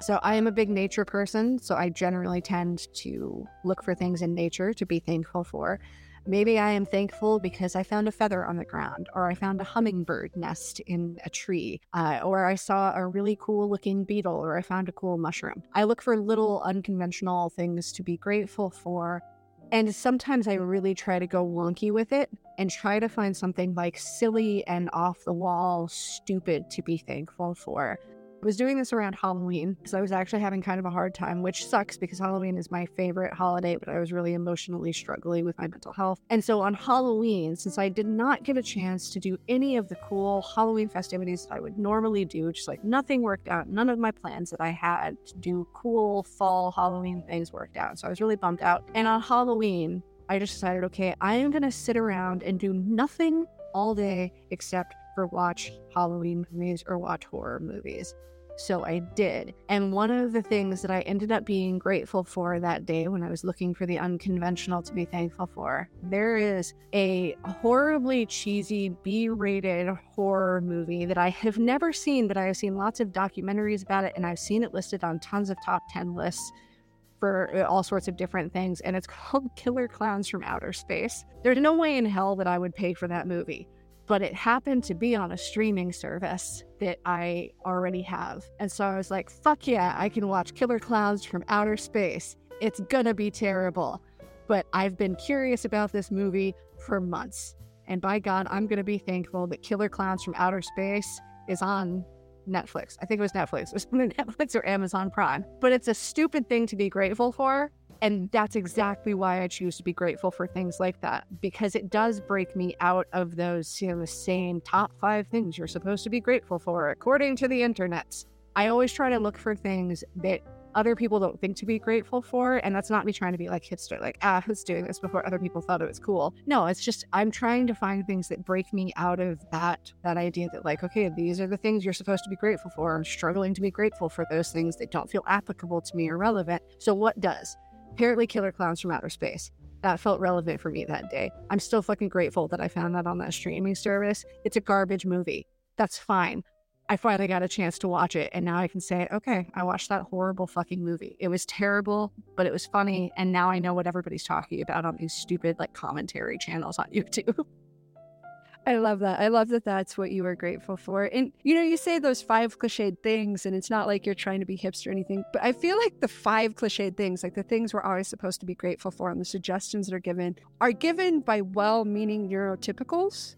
So I am a big nature person, so I generally tend to look for things in nature to be thankful for. Maybe I am thankful because I found a feather on the ground, or I found a hummingbird nest in a tree, uh, or I saw a really cool looking beetle, or I found a cool mushroom. I look for little unconventional things to be grateful for. And sometimes I really try to go wonky with it and try to find something like silly and off the wall, stupid to be thankful for. I was doing this around Halloween because I was actually having kind of a hard time, which sucks because Halloween is my favorite holiday, but I was really emotionally struggling with my mental health. And so on Halloween, since I did not get a chance to do any of the cool Halloween festivities that I would normally do, just like nothing worked out, none of my plans that I had to do cool fall Halloween things worked out. So I was really bummed out. And on Halloween, I just decided, okay, I am going to sit around and do nothing all day except for watch Halloween movies or watch horror movies. So I did. And one of the things that I ended up being grateful for that day when I was looking for the unconventional to be thankful for, there is a horribly cheesy B rated horror movie that I have never seen, but I have seen lots of documentaries about it and I've seen it listed on tons of top 10 lists for uh, all sorts of different things. And it's called Killer Klowns from Outer Space. There's no way in hell that I would pay for that movie but it happened to be on a streaming service that I already have. And so I was like, fuck yeah, I can watch Killer Klowns from Outer Space. It's gonna be terrible. But I've been curious about this movie for months. And by God, I'm gonna be thankful that Killer Klowns from Outer Space is on Netflix. I think it was Netflix. It was Netflix or Amazon Prime. But it's a stupid thing to be grateful for and that's exactly why I choose to be grateful for things like that, because it does break me out of those, you know, same top five things you're supposed to be grateful for, according to the internet. I always try to look for things that other people don't think to be grateful for. And that's not me trying to be like hipster, like, ah, who's doing this before other people thought it was cool. No, it's just I'm trying to find things that break me out of that that idea that like, okay, these are the things you're supposed to be grateful for. I'm struggling to be grateful for those things that don't feel applicable to me or relevant. So what does? Apparently Killer Klowns from Outer Space. That felt relevant for me that day. I'm still fucking grateful that I found that on that streaming service. It's a garbage movie. That's fine. I finally got a chance to watch it. And now I can say, okay, I watched that horrible fucking movie. It was terrible, but it was funny. And now I know what everybody's talking about on these stupid like commentary channels on YouTube. I love that. I love that that's what you are grateful for. And you know, you say those five cliched things, and it's not like you're trying to be hipster or anything, but I feel like the five cliched things, like the things we're always supposed to be grateful for and the suggestions that are given, are given by well meaning neurotypicals.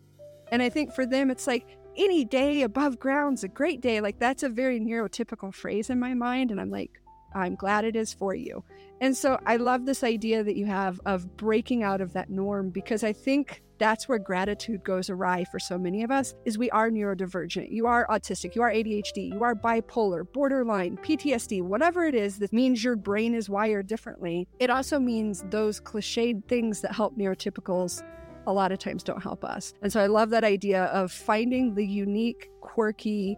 And I think for them, it's like, any day above ground's a great day. Like that's a very neurotypical phrase in my mind. And I'm like, I'm glad it is for you. And so I love this idea that you have of breaking out of that norm because I think that's where gratitude goes awry for so many of us is we are neurodivergent. You are autistic, you are ADHD, you are bipolar, borderline, PTSD, whatever it is that means your brain is wired differently. It also means those cliched things that help neurotypicals a lot of times don't help us. And so I love that idea of finding the unique, quirky,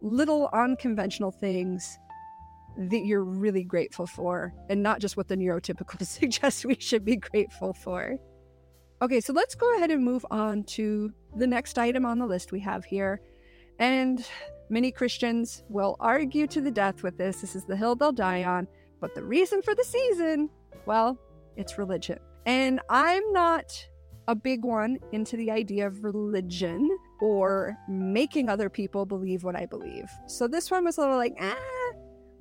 little unconventional things that you're really grateful for and not just what the neurotypical suggests we should be grateful for. Okay, so let's go ahead and move on to the next item on the list we have here. And many Christians will argue to the death with this. This is the hill they'll die on. But the reason for the season, well, it's religion. And I'm not a big one into the idea of religion or making other people believe what I believe. So this one was a little like, ah.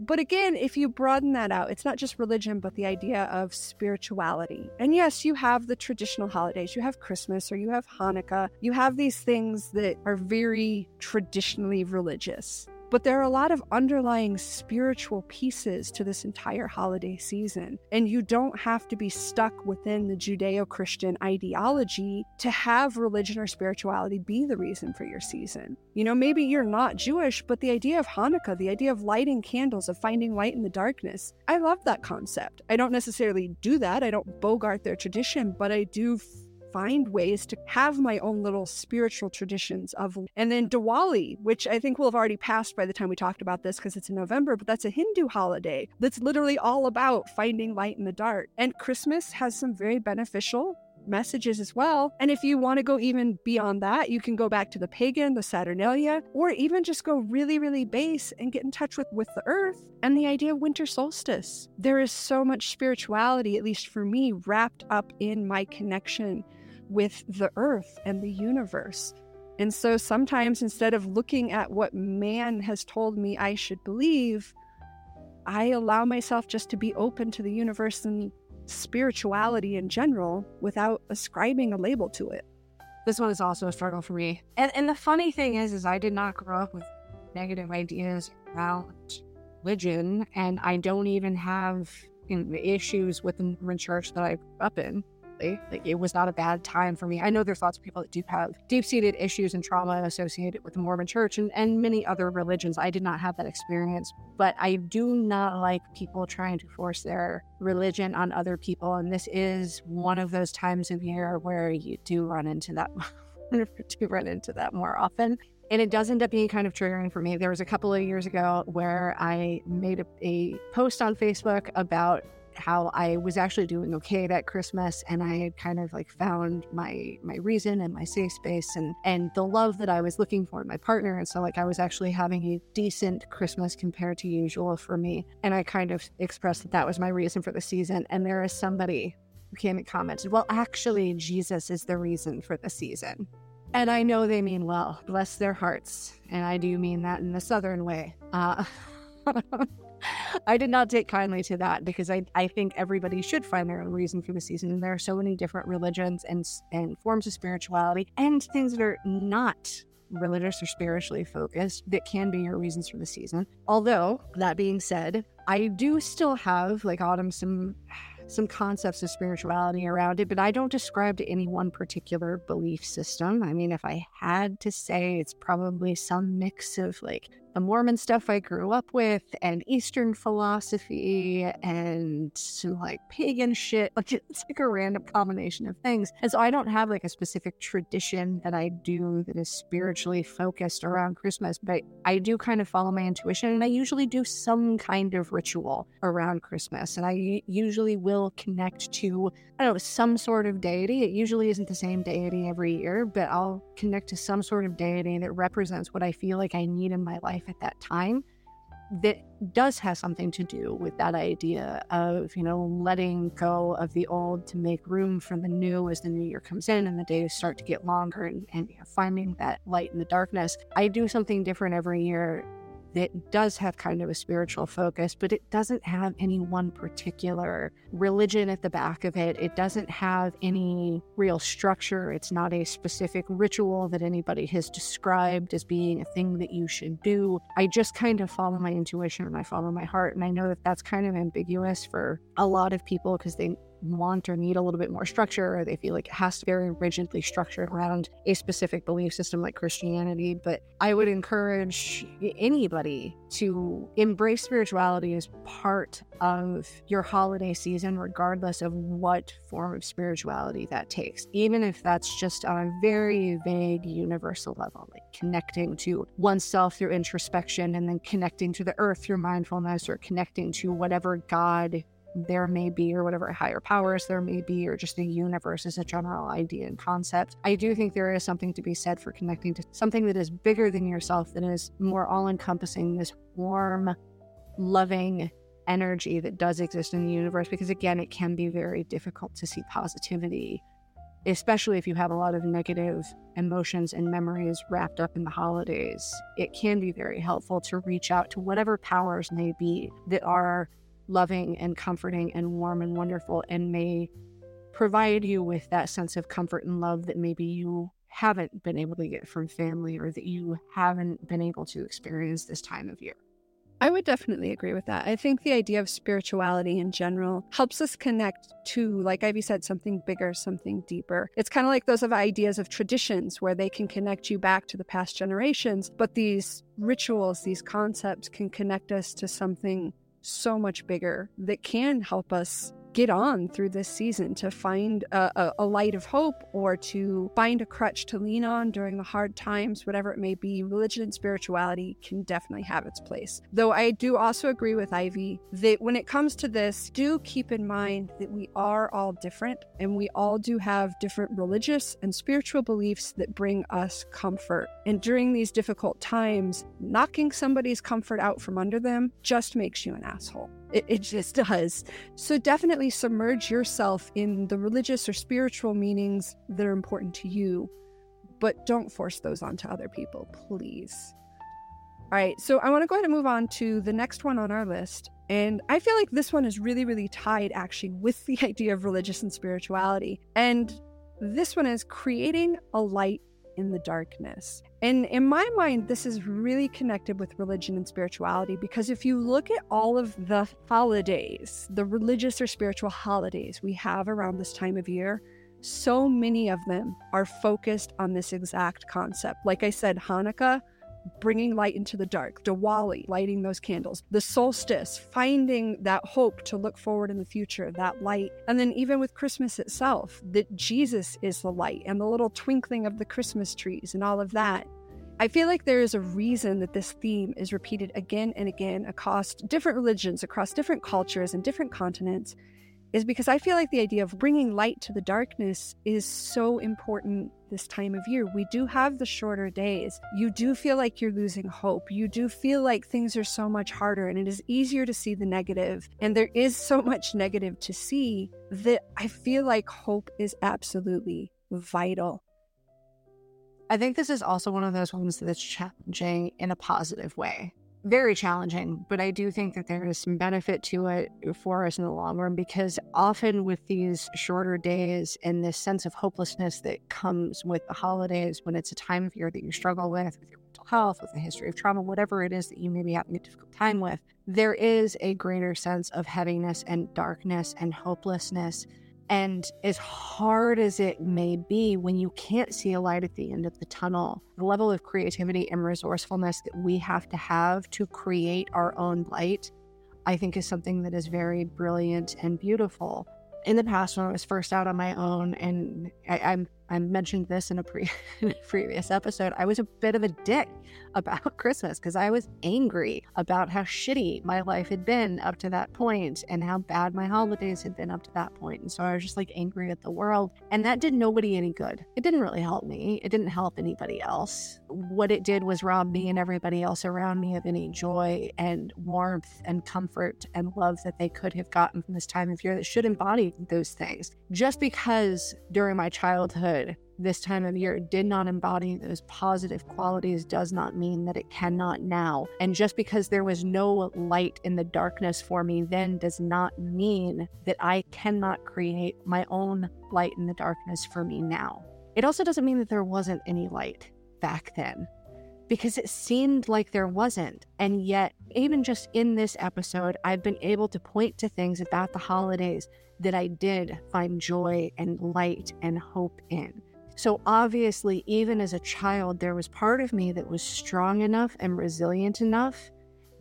But again, if you broaden that out, it's not just religion, but the idea of spirituality. And yes, you have the traditional holidays. You have Christmas or you have Hanukkah. You have these things that are very traditionally religious. But there are a lot of underlying spiritual pieces to this entire holiday season. And you don't have to be stuck within the Judeo Christian ideology to have religion or spirituality be the reason for your season. You know, maybe you're not Jewish, but the idea of Hanukkah, the idea of lighting candles, of finding light in the darkness, I love that concept. I don't necessarily do that, I don't bogart their tradition, but I do find ways to have my own little spiritual traditions of and then Diwali, which I think will have already passed by the time we talked about this because it's in November, but that's a Hindu holiday that's literally all about finding light in the dark. And Christmas has some very beneficial messages as well. And if you want to go even beyond that, you can go back to the pagan, the Saturnalia, or even just go really, really base and get in touch with, with the earth and the idea of winter solstice. There is so much spirituality, at least for me, wrapped up in my connection with the earth and the universe. And so sometimes instead of looking at what man has told me I should believe, I allow myself just to be open to the universe and spirituality in general without ascribing a label to it. This one is also a struggle for me. And and the funny thing is is I did not grow up with negative ideas about religion and I don't even have you know, issues with the Mormon church that I grew up in. Like it was not a bad time for me. I know there's lots of people that do have deep seated issues and trauma associated with the Mormon church and, and many other religions. I did not have that experience, but I do not like people trying to force their religion on other people. And this is one of those times of year where you do run into that. do run into that more often. And it does end up being kind of triggering for me. There was a couple of years ago where I made a, a post on Facebook about how I was actually doing okay that Christmas and I had kind of like found my my reason and my safe space and and the love that I was looking for in my partner and so like I was actually having a decent Christmas compared to usual for me and I kind of expressed that that was my reason for the season and there is somebody who came and commented well actually Jesus is the reason for the season. And I know they mean well bless their hearts and I do mean that in the southern way. Uh I did not take kindly to that because I, I think everybody should find their own reason for the season. And there are so many different religions and, and forms of spirituality and things that are not religious or spiritually focused that can be your reasons for the season. Although, that being said, I do still have, like Autumn, some some concepts of spirituality around it, but I don't describe to any one particular belief system. I mean, if I had to say, it's probably some mix of like the Mormon stuff I grew up with and Eastern philosophy and some like pagan shit. Like it's like a random combination of things. And so I don't have like a specific tradition that I do that is spiritually focused around Christmas, but I do kind of follow my intuition and I usually do some kind of ritual around Christmas. And I usually will connect to, I don't know, some sort of deity. It usually isn't the same deity every year, but I'll connect to some sort of deity that represents what I feel like I need in my life at that time, that does have something to do with that idea of, you know, letting go of the old to make room for the new as the new year comes in and the days start to get longer and, and you know, finding that light in the darkness. I do something different every year that does have kind of a spiritual focus, but it doesn't have any one particular religion at the back of it. It doesn't have any real structure. It's not a specific ritual that anybody has described as being a thing that you should do. I just kind of follow my intuition and I follow my heart. And I know that that's kind of ambiguous for a lot of people because they want or need a little bit more structure, or they feel like it has to be very rigidly structured around a specific belief system like Christianity. But I would encourage anybody to embrace spirituality as part of your holiday season, regardless of what form of spirituality that takes, even if that's just on a very vague universal level, like connecting to oneself through introspection and then connecting to the earth through mindfulness or connecting to whatever God there may be, or whatever higher powers there may be, or just the universe as a general idea and concept. I do think there is something to be said for connecting to something that is bigger than yourself, that is more all encompassing, this warm, loving energy that does exist in the universe. Because again, it can be very difficult to see positivity, especially if you have a lot of negative emotions and memories wrapped up in the holidays. It can be very helpful to reach out to whatever powers may be that are loving and comforting and warm and wonderful and may provide you with that sense of comfort and love that maybe you haven't been able to get from family or that you haven't been able to experience this time of year. I would definitely agree with that. I think the idea of spirituality in general helps us connect to, like Ivy said, something bigger, something deeper. It's kind of like those of ideas of traditions where they can connect you back to the past generations, but these rituals, these concepts can connect us to something so much bigger that can help us get on through this season to find a, a, light of hope or to find a crutch to lean on during the hard times, whatever it may be. Religion and spirituality can definitely have its place. Though I do also agree with Ivy that when it comes to this, do keep in mind that we are all different and we all do have different religious and spiritual beliefs that bring us comfort. And during these difficult times, knocking somebody's comfort out from under them just makes you an asshole. It, it just does. So definitely submerge yourself in the religious or spiritual meanings that are important to you, but don't force those onto other people, please. All right, so I want to go ahead and move on to the next one on our list. And I feel like this one is really, really tied actually with the idea of religious and spirituality. And this one is creating a light in the darkness. And in my mind, this is really connected with religion and spirituality because if you look at all of the holidays, the religious or spiritual holidays we have around this time of year, so many of them are focused on this exact concept. Like I said, Hanukkah bringing light into the dark, Diwali, lighting those candles, the solstice, finding that hope to look forward in the future, that light. And then even with Christmas itself, that Jesus is the light and the little twinkling of the Christmas trees and all of that. I feel like there is a reason that this theme is repeated again and again across different religions, across different cultures and different continents is because I feel like the idea of bringing light to the darkness is so important this time of year. We do have the shorter days. You do feel like you're losing hope. You do feel like things are so much harder and it is easier to see the negative. And there is so much negative to see that I feel like hope is absolutely vital. I think this is also one of those ones that's challenging in a positive way very challenging, but I do think that there is some benefit to it for us in the long run because often with these shorter days and this sense of hopelessness that comes with the holidays when it's a time of year that you struggle with, with your mental health, with a history of trauma, whatever it is that you may be having a difficult time with, there is a greater sense of heaviness and darkness and hopelessness and as hard as it may be, when you can't see a light at the end of the tunnel, the level of creativity and resourcefulness that we have to have to create our own light, I think is something that is very brilliant and beautiful. In the past, when I was first out on my own, and I, I'm I mentioned this in a, pre- in a previous episode. I was a bit of a dick about Christmas because I was angry about how shitty my life had been up to that point and how bad my holidays had been up to that point. And so I was just like angry at the world. And that did nobody any good. It didn't really help me, it didn't help anybody else. What it did was rob me and everybody else around me of any joy and warmth and comfort and love that they could have gotten from this time of year that should embody those things. Just because during my childhood, this time of year did not embody those positive qualities does not mean that it cannot now. And just because there was no light in the darkness for me then does not mean that I cannot create my own light in the darkness for me now. It also doesn't mean that there wasn't any light back then because it seemed like there wasn't. And yet, even just in this episode, I've been able to point to things about the holidays that I did find joy and light and hope in. So, obviously, even as a child, there was part of me that was strong enough and resilient enough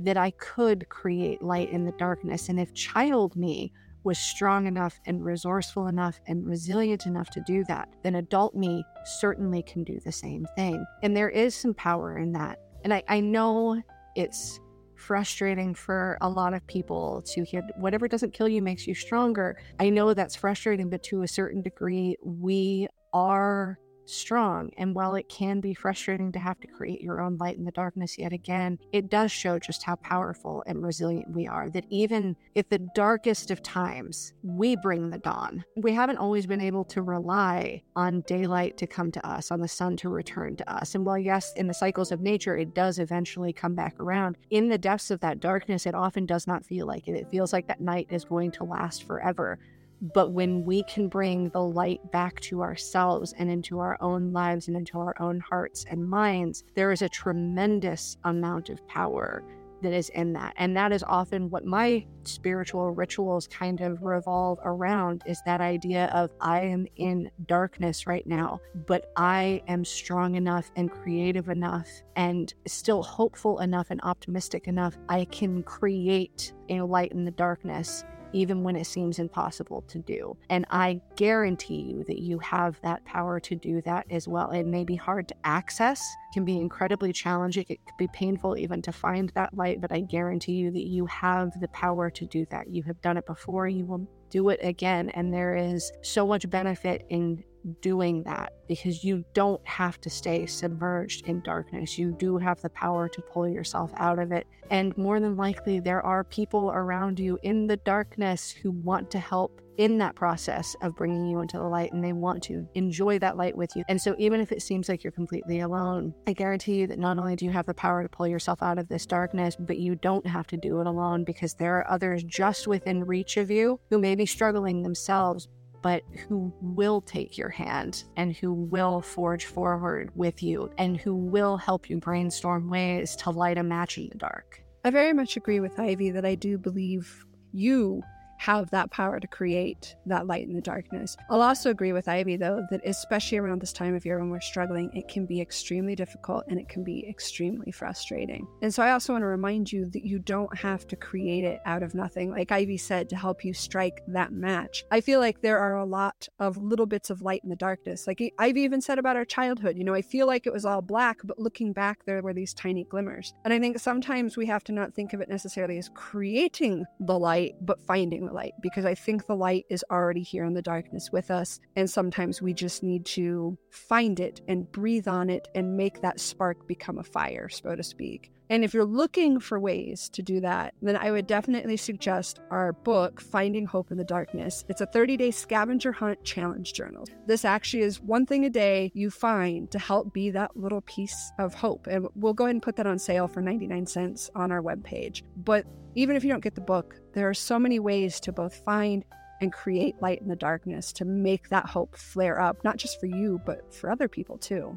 that I could create light in the darkness. And if child me was strong enough and resourceful enough and resilient enough to do that, then adult me certainly can do the same thing. And there is some power in that. And I, I know it's frustrating for a lot of people to hear whatever doesn't kill you makes you stronger. I know that's frustrating, but to a certain degree, we are strong. And while it can be frustrating to have to create your own light in the darkness yet again, it does show just how powerful and resilient we are. That even at the darkest of times, we bring the dawn. We haven't always been able to rely on daylight to come to us, on the sun to return to us. And while, yes, in the cycles of nature, it does eventually come back around, in the depths of that darkness, it often does not feel like it. It feels like that night is going to last forever. But when we can bring the light back to ourselves and into our own lives and into our own hearts and minds, there is a tremendous amount of power that is in that. And that is often what my spiritual rituals kind of revolve around is that idea of I am in darkness right now, but I am strong enough and creative enough and still hopeful enough and optimistic enough. I can create a light in the darkness even when it seems impossible to do. And I guarantee you that you have that power to do that as well. It may be hard to access, can be incredibly challenging, it could be painful even to find that light, but I guarantee you that you have the power to do that. You have done it before, you will do it again. And there is so much benefit in doing that because you don't have to stay submerged in darkness. You do have the power to pull yourself out of it. And more than likely, there are people around you in the darkness who want to help in that process of bringing you into the light and they want to enjoy that light with you. And so, even if it seems like you're completely alone, I guarantee you that not only do you have the power to pull yourself out of this darkness, but you don't have to do it alone because there are others just within reach of you who may be struggling themselves, but who will take your hand and who will forge forward with you and who will help you brainstorm ways to light a match in the dark. I very much agree with Ivy that I do believe you have that power to create that light in the darkness. I'll also agree with Ivy, though, that especially around this time of year when we're struggling, it can be extremely difficult and it can be extremely frustrating. And so I also want to remind you that you don't have to create it out of nothing, like Ivy said, to help you strike that match. I feel like there are a lot of little bits of light in the darkness. Like Ivy even said about our childhood, you know, I feel like it was all black, but looking back, there were these tiny glimmers. And I think sometimes we have to not think of it necessarily as creating the light, but finding the light because I think the light is already here in the darkness with us. And sometimes we just need to find it and breathe on it and make that spark become a fire, so to speak. And if you're looking for ways to do that, then I would definitely suggest our book, Finding Hope in the Darkness. It's a 30 day scavenger hunt challenge journal. This actually is one thing a day you find to help be that little piece of hope. And we'll go ahead and put that on sale for 99 cents on our webpage. But even if you don't get the book, there are so many ways to both find and create light in the darkness to make that hope flare up, not just for you, but for other people too.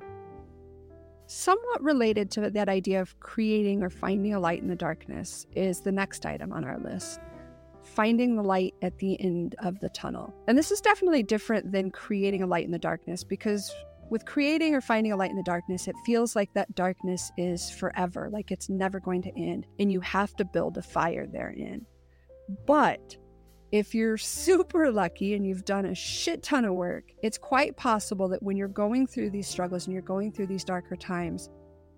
Somewhat related to that idea of creating or finding a light in the darkness is the next item on our list finding the light at the end of the tunnel. And this is definitely different than creating a light in the darkness because with creating or finding a light in the darkness, it feels like that darkness is forever, like it's never going to end, and you have to build a fire therein. But If you're super lucky and you've done a shit ton of work, it's quite possible that when you're going through these struggles and you're going through these darker times,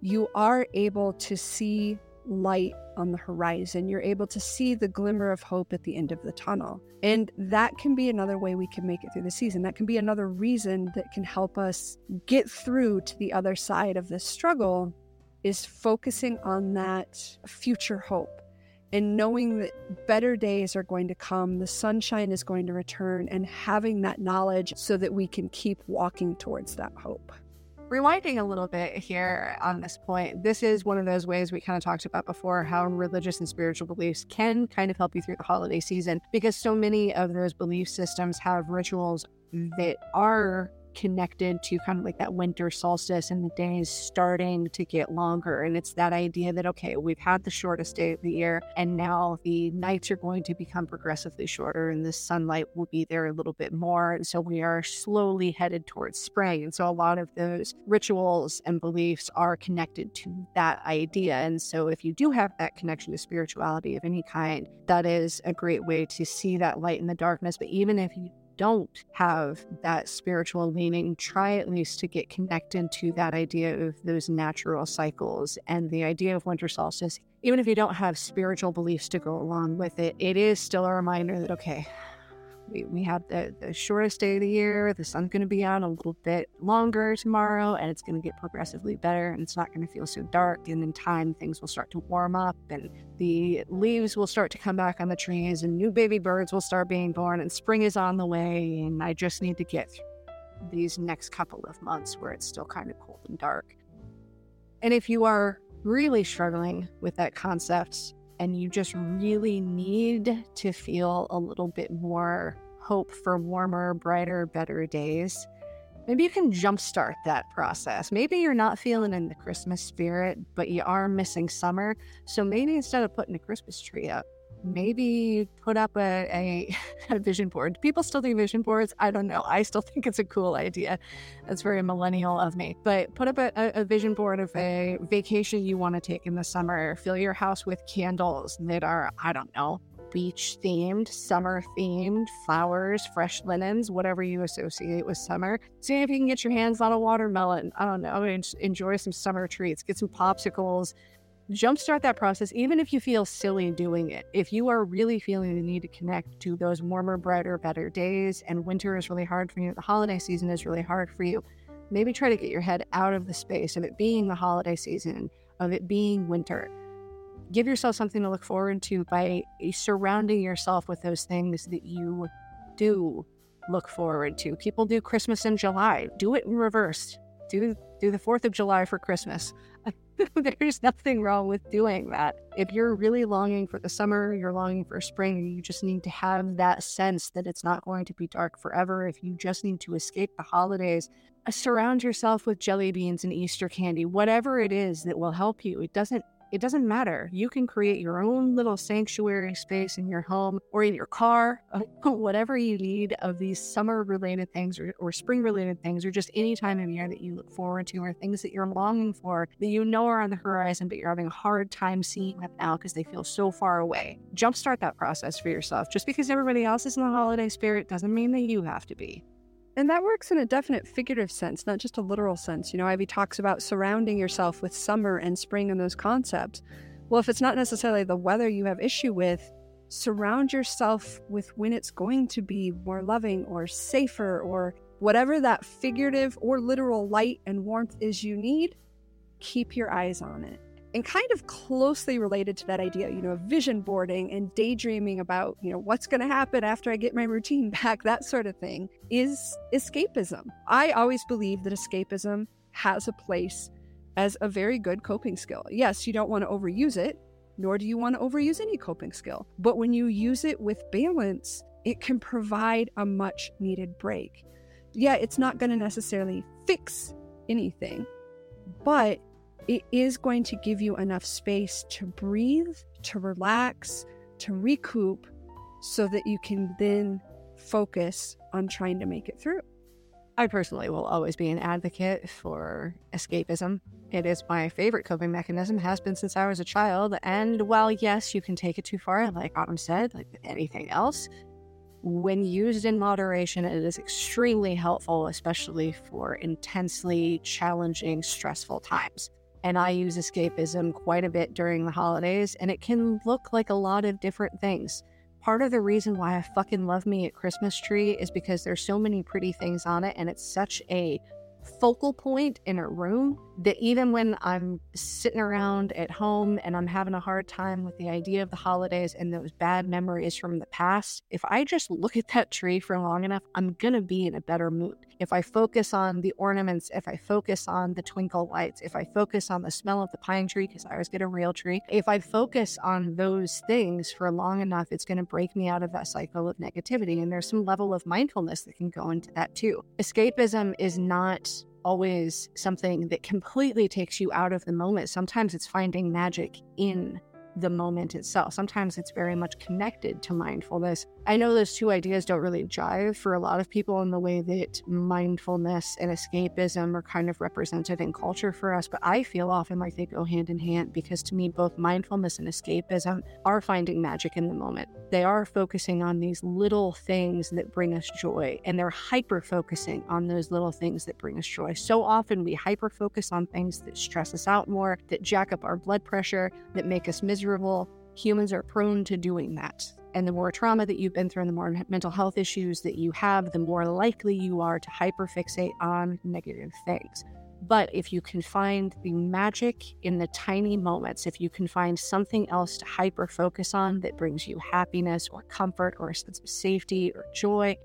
you are able to see light on the horizon. You're able to see the glimmer of hope at the end of the tunnel. And that can be another way we can make it through the season. That can be another reason that can help us get through to the other side of this struggle is focusing on that future hope and knowing that better days are going to come, the sunshine is going to return, and having that knowledge so that we can keep walking towards that hope. Rewinding a little bit here on this point, this is one of those ways we kind of talked about before how religious and spiritual beliefs can kind of help you through the holiday season because so many of those belief systems have rituals that are connected to kind of like that winter solstice and the days starting to get longer. And it's that idea that, okay, we've had the shortest day of the year, and now the nights are going to become progressively shorter, and the sunlight will be there a little bit more. And so we are slowly headed towards spring. And so a lot of those rituals and beliefs are connected to that idea. And so if you do have that connection to spirituality of any kind, that is a great way to see that light in the darkness. But even if you don't have that spiritual leaning, try at least to get connected to that idea of those natural cycles and the idea of winter solstice. Even if you don't have spiritual beliefs to go along with it, it is still a reminder that, okay, we, we have the, the shortest day of the year. The sun's going to be out a little bit longer tomorrow, and it's going to get progressively better, and it's not going to feel so dark. And in time, things will start to warm up, and the leaves will start to come back on the trees, and new baby birds will start being born, and spring is on the way. And I just need to get through these next couple of months where it's still kind of cold and dark. And if you are really struggling with that concept, and you just really need to feel a little bit more hope for warmer, brighter, better days, maybe you can jumpstart that process. Maybe you're not feeling in the Christmas spirit, but you are missing summer. So maybe instead of putting a Christmas tree up, maybe put up a, a, a, vision board. People still do vision boards. I don't know. I still think it's a cool idea. That's very millennial of me. But put up a, a vision board of a vacation you want to take in the summer. Fill your house with candles that are, I don't know, beach themed, summer themed, flowers, fresh linens, whatever you associate with summer. See if you can get your hands on a watermelon. I don't know. Enjoy some summer treats. Get some popsicles jumpstart that process, even if you feel silly doing it. If you are really feeling the need to connect to those warmer, brighter, better days, and winter is really hard for you, the holiday season is really hard for you, maybe try to get your head out of the space of it being the holiday season, of it being winter. Give yourself something to look forward to by eh, surrounding yourself with those things that you do look forward to. People do Christmas in July. Do it in reverse. Do do the 4th of July for Christmas. There's nothing wrong with doing that. If you're really longing for the summer, you're longing for spring, you just need to have that sense that it's not going to be dark forever. If you just need to escape the holidays, uh, surround yourself with jelly beans and Easter candy, whatever it is that will help you. It doesn't it doesn't matter. You can create your own little sanctuary space in your home or in your car, whatever you need of these summer related things or, or spring related things, or just any time of year that you look forward to, or things that you're longing for that you know are on the horizon, but you're having a hard time seeing them now because they feel so far away. Jumpstart that process for yourself. Just because everybody else is in the holiday spirit doesn't mean that you have to be. And that works in a definite figurative sense, not just a literal sense. You know, Ivy talks about surrounding yourself with summer and spring and those concepts. Well, if it's not necessarily the weather you have issue with, surround yourself with when it's going to be more loving or safer or whatever that figurative or literal light and warmth is you need, keep your eyes on it and kind of closely related to that idea, you know, vision boarding and daydreaming about, you know, what's going to happen after I get my routine back, that sort of thing, is escapism. I always believe that escapism has a place as a very good coping skill. Yes, you don't want to overuse it, nor do you want to overuse any coping skill. But when you use it with balance, it can provide a much needed break. Yeah, it's not going to necessarily fix anything, but it is going to give you enough space to breathe, to relax, to recoup, so that you can then focus on trying to make it through. I personally will always be an advocate for escapism. It is my favorite coping mechanism, has been since I was a child. And while, yes, you can take it too far, like Autumn said, like anything else, when used in moderation, it is extremely helpful, especially for intensely challenging, stressful times. And I use escapism quite a bit during the holidays, and it can look like a lot of different things. Part of the reason why I fucking love me at Christmas tree is because there's so many pretty things on it, and it's such a focal point in a room that even when I'm sitting around at home and I'm having a hard time with the idea of the holidays and those bad memories from the past, if I just look at that tree for long enough, I'm going to be in a better mood. If I focus on the ornaments, if I focus on the twinkle lights, if I focus on the smell of the pine tree, because I always get a real tree, if I focus on those things for long enough, it's going to break me out of that cycle of negativity. And there's some level of mindfulness that can go into that too. Escapism is not always something that completely takes you out of the moment. Sometimes it's finding magic in the moment itself. Sometimes it's very much connected to mindfulness. I know those two ideas don't really jive for a lot of people in the way that mindfulness and escapism are kind of represented in culture for us, but I feel often like they go hand in hand because to me, both mindfulness and escapism are finding magic in the moment. They are focusing on these little things that bring us joy, and they're hyper focusing on those little things that bring us joy. So often we hyper focus on things that stress us out more, that jack up our blood pressure, that make us miserable humans are prone to doing that. And the more trauma that you've been through and the more mental health issues that you have, the more likely you are to hyperfixate on negative things. But if you can find the magic in the tiny moments, if you can find something else to hyper focus on that brings you happiness or comfort or a sense of safety or joy,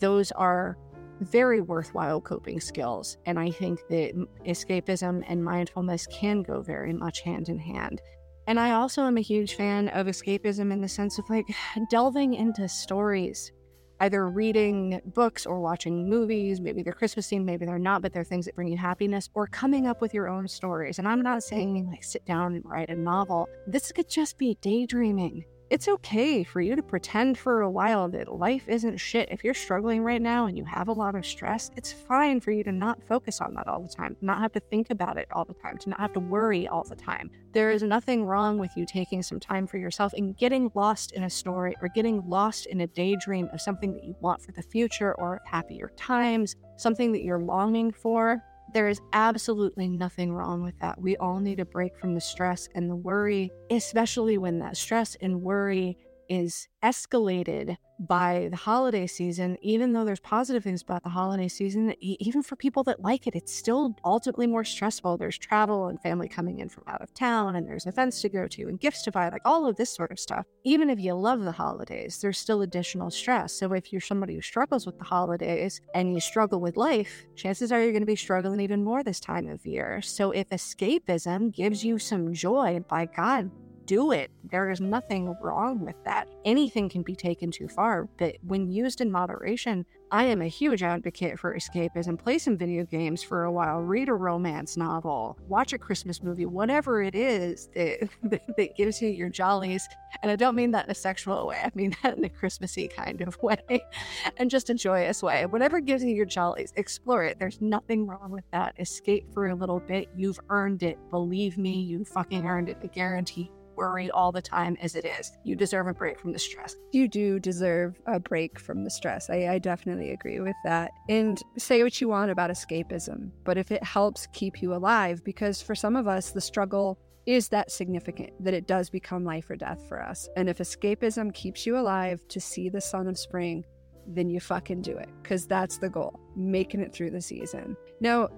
those are very worthwhile coping skills. And I think that escapism and mindfulness can go very much hand in hand. And I also am a huge fan of escapism in the sense of like delving into stories, either reading books or watching movies. Maybe they're Christmas themed, maybe they're not, but they're things that bring you happiness, or coming up with your own stories. And I'm not saying like sit down and write a novel. This could just be daydreaming it's okay for you to pretend for a while that life isn't shit. If you're struggling right now and you have a lot of stress, it's fine for you to not focus on that all the time, not have to think about it all the time, to not have to worry all the time. There is nothing wrong with you taking some time for yourself and getting lost in a story or getting lost in a daydream of something that you want for the future or happier times, something that you're longing for. There is absolutely nothing wrong with that. We all need a break from the stress and the worry, especially when that stress and worry is escalated by the holiday season, even though there's positive things about the holiday season, even for people that like it, it's still ultimately more stressful. There's travel and family coming in from out of town, and there's events to go to and gifts to buy, like all of this sort of stuff. Even if you love the holidays, there's still additional stress. So if you're somebody who struggles with the holidays and you struggle with life, chances are you're going to be struggling even more this time of year. So if escapism gives you some joy, by God, do it. There is nothing wrong with that. Anything can be taken too far, but when used in moderation, I am a huge advocate for escapism. Play some video games for a while, read a romance novel, watch a Christmas movie, whatever it is that, that gives you your jollies. And I don't mean that in a sexual way, I mean that in a Christmassy kind of way and just a joyous way. Whatever gives you your jollies, explore it. There's nothing wrong with that. Escape for a little bit. You've earned it. Believe me, you fucking earned it. I guarantee worried all the time as it is. You deserve a break from the stress. You do deserve a break from the stress. I, I definitely agree with that. And say what you want about escapism, but if it helps keep you alive, because for some of us, the struggle is that significant that it does become life or death for us. And if escapism keeps you alive to see the sun of spring, then you fucking do it because that's the goal, making it through the season. Now,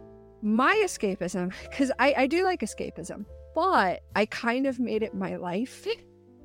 my escapism, because I, I do like escapism, but I kind of made it my life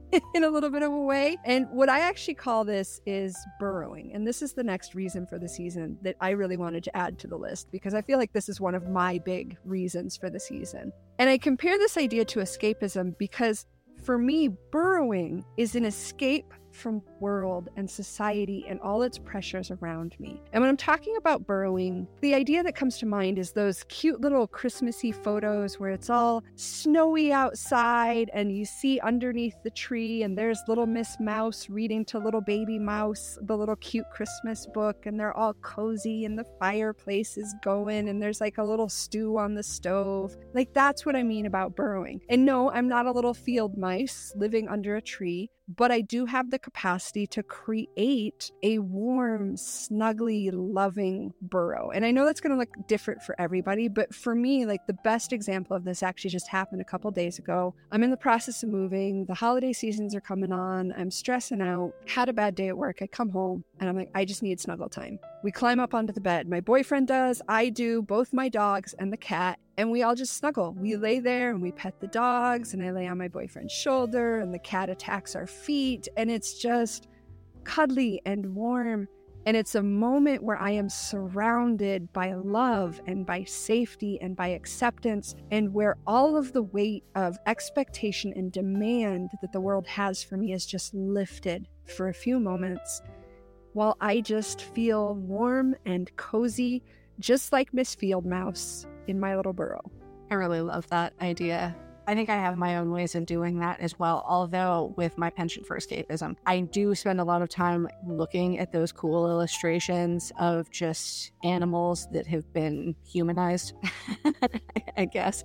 in a little bit of a way. And what I actually call this is burrowing. And this is the next reason for the season that I really wanted to add to the list because I feel like this is one of my big reasons for the season. And I compare this idea to escapism because for me, burrowing is an escape from world and society and all its pressures around me. And when I'm talking about burrowing, the idea that comes to mind is those cute little Christmassy photos where it's all snowy outside and you see underneath the tree and there's little Miss Mouse reading to little baby mouse the little cute Christmas book and they're all cozy and the fireplace is going and there's like a little stew on the stove. Like that's what I mean about burrowing. And no, I'm not a little field mice living under a tree but I do have the capacity to create a warm, snuggly, loving burrow. And I know that's going to look different for everybody, but for me, like the best example of this actually just happened a couple days ago. I'm in the process of moving, the holiday seasons are coming on, I'm stressing out, had a bad day at work. I come home and I'm like, I just need snuggle time. We climb up onto the bed. My boyfriend does, I do, both my dogs and the cat and we all just snuggle. We lay there and we pet the dogs, and I lay on my boyfriend's shoulder, and the cat attacks our feet, and it's just cuddly and warm. And it's a moment where I am surrounded by love and by safety and by acceptance, and where all of the weight of expectation and demand that the world has for me is just lifted for a few moments, while I just feel warm and cozy, just like Miss Field Mouse in my little burrow. I really love that idea. I think I have my own ways of doing that as well. Although, with my penchant for escapism, I do spend a lot of time looking at those cool illustrations of just animals that have been humanized, I guess.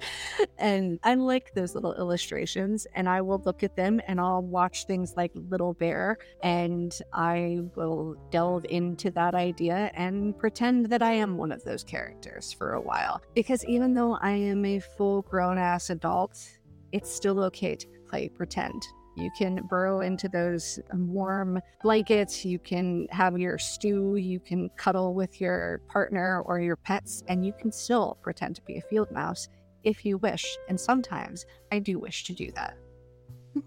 And I like those little illustrations, and I will look at them and I'll watch things like Little Bear, and I will delve into that idea and pretend that I am one of those characters for a while. Because even though I am a full grown ass adult, it's still okay to play pretend. You can burrow into those um, warm blankets. You can have your stew. You can cuddle with your partner or your pets, and you can still pretend to be a field mouse if you wish. And sometimes I do wish to do that.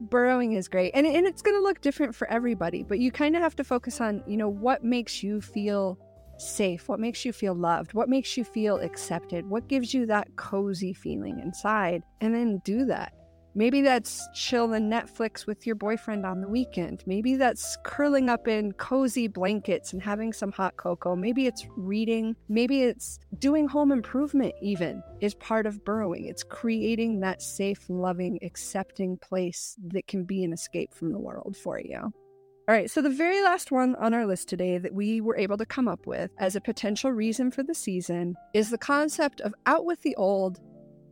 Burrowing is great, and, and it's going to look different for everybody, but you kind of have to focus on, you know, what makes you feel safe? What makes you feel loved? What makes you feel accepted? What gives you that cozy feeling inside? And then do that. Maybe that's chilling Netflix with your boyfriend on the weekend. Maybe that's curling up in cozy blankets and having some hot cocoa. Maybe it's reading. Maybe it's doing home improvement, even is part of burrowing. It's creating that safe, loving, accepting place that can be an escape from the world for you. All right, so the very last one on our list today that we were able to come up with as a potential reason for the season is the concept of out with the old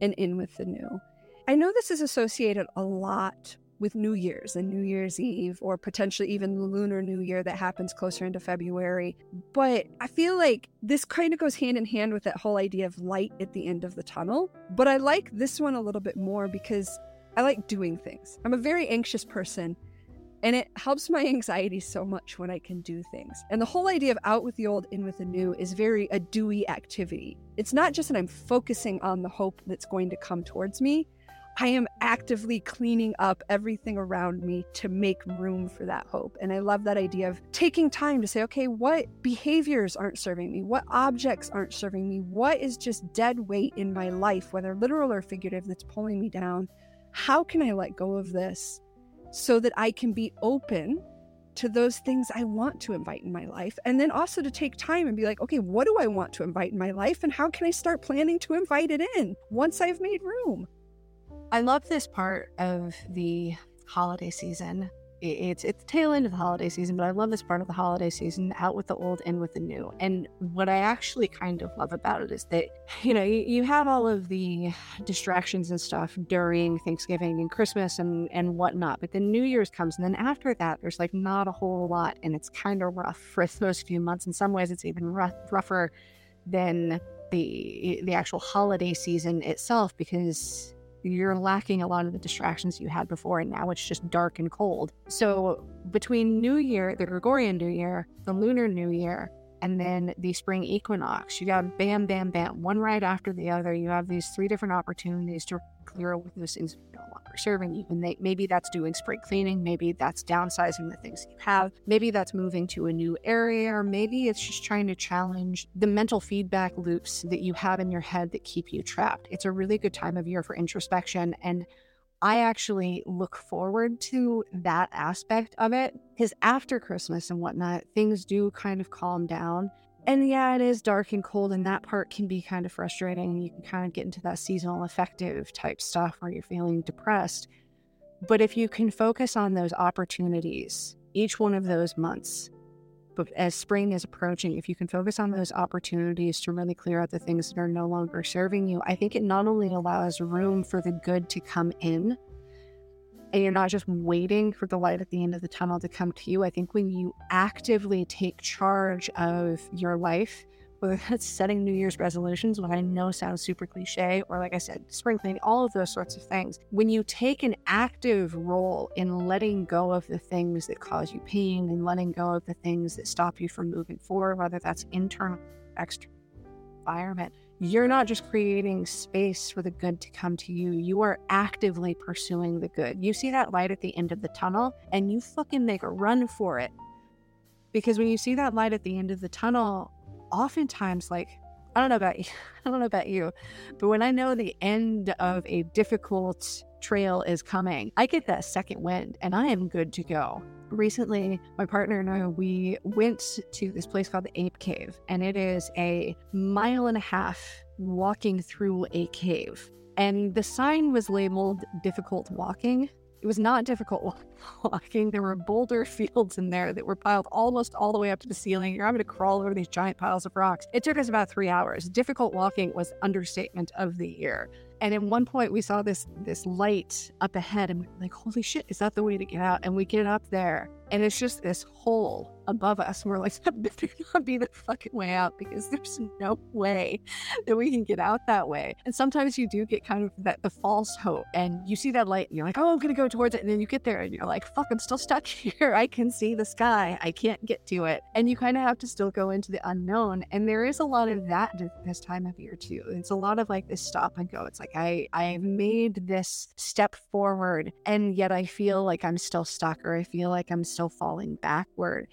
and in with the new. I know this is associated a lot with New Year's and New Year's Eve, or potentially even the Lunar New Year that happens closer into February. But I feel like this kind of goes hand in hand with that whole idea of light at the end of the tunnel. But I like this one a little bit more because I like doing things. I'm a very anxious person and it helps my anxiety so much when I can do things. And the whole idea of out with the old, in with the new is very a dewy activity. It's not just that I'm focusing on the hope that's going to come towards me. I am actively cleaning up everything around me to make room for that hope. And I love that idea of taking time to say, okay, what behaviors aren't serving me? What objects aren't serving me? What is just dead weight in my life, whether literal or figurative, that's pulling me down? How can I let go of this so that I can be open to those things I want to invite in my life. And then also to take time and be like, okay, what do I want to invite in my life? And how can I start planning to invite it in once I've made room? I love this part of the holiday season it's it's tail end of the holiday season, but I love this part of the holiday season, out with the old, in with the new. And what I actually kind of love about it is that, you know, you, you have all of the distractions and stuff during Thanksgiving and Christmas and, and whatnot, but then New Year's comes, and then after that, there's like not a whole lot, and it's kind of rough for those few months. In some ways, it's even rough, rougher than the the actual holiday season itself because you're lacking a lot of the distractions you had before, and now it's just dark and cold. So, between New Year, the Gregorian New Year, the Lunar New Year, and then the spring equinox, you got bam, bam, bam, one right after the other. You have these three different opportunities to clear with those things no longer serving you. And they, maybe that's doing spring cleaning, maybe that's downsizing the things you have, maybe that's moving to a new area, or maybe it's just trying to challenge the mental feedback loops that you have in your head that keep you trapped. It's a really good time of year for introspection. And I actually look forward to that aspect of it because after Christmas and whatnot, things do kind of calm down. And yeah, it is dark and cold, and that part can be kind of frustrating. You can kind of get into that seasonal affective type stuff where you're feeling depressed. But if you can focus on those opportunities, each one of those months, but as spring is approaching, if you can focus on those opportunities to really clear out the things that are no longer serving you, I think it not only allows room for the good to come in, and you're not just waiting for the light at the end of the tunnel to come to you. I think when you actively take charge of your life, whether that's setting New Year's resolutions, what I know sounds super cliche, or like I said, spring cleaning, all of those sorts of things. When you take an active role in letting go of the things that cause you pain and letting go of the things that stop you from moving forward, whether that's internal, external environment, you're not just creating space for the good to come to you, you are actively pursuing the good. You see that light at the end of the tunnel and you fucking make a run for it. Because when you see that light at the end of the tunnel, oftentimes, like, I don't know about you, I don't know about you, but when I know the end of a difficult trail is coming, I get that second wind and I am good to go. Recently, my partner and I, we went to this place called the Ape Cave, and it is a mile and a half walking through a cave. And the sign was labeled difficult walking, it was not difficult walking. There were boulder fields in there that were piled almost all the way up to the ceiling. You're having to crawl over these giant piles of rocks. It took us about three hours. Difficult walking was understatement of the year. And at one point, we saw this this light up ahead, and we are like, "Holy shit! Is that the way to get out?" And we get up there, and it's just this hole above us. And we're like, "That better not be the fucking way out, because there's no way that we can get out that way." And sometimes you do get kind of that the false hope, and you see that light, and you're like, "Oh, I'm gonna go towards it," and then you get there, and you're like, "Fuck! I'm still stuck here. I can see the sky. I can't get to it." And you kind of have to still go into the unknown. And there is a lot of that this time of year too. It's a lot of like this stop and go. It's like I I've made this step forward and yet I feel like I'm still stuck or I feel like I'm still falling backward.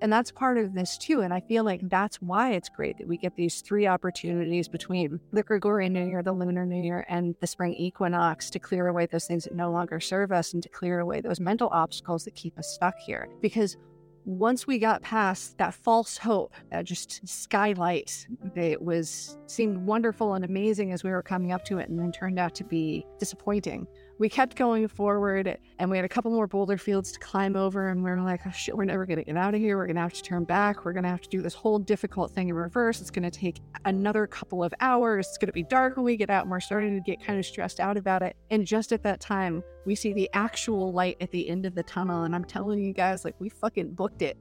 And that's part of this too. And I feel like that's why it's great that we get these three opportunities between the Gregorian New Year, the Lunar New Year, and the spring equinox to clear away those things that no longer serve us and to clear away those mental obstacles that keep us stuck here. Because once we got past that false hope, that just skylight that was seemed wonderful and amazing as we were coming up to it, and then turned out to be disappointing we kept going forward and we had a couple more boulder fields to climb over and we are like oh, shit we're never going to get out of here. We're going to have to turn back. We're going to have to do this whole difficult thing in reverse. It's going to take another couple of hours. It's going to be dark when we get out and we're starting to get kind of stressed out about it. And just at that time we see the actual light at the end of the tunnel and i'm telling you guys like we fucking booked it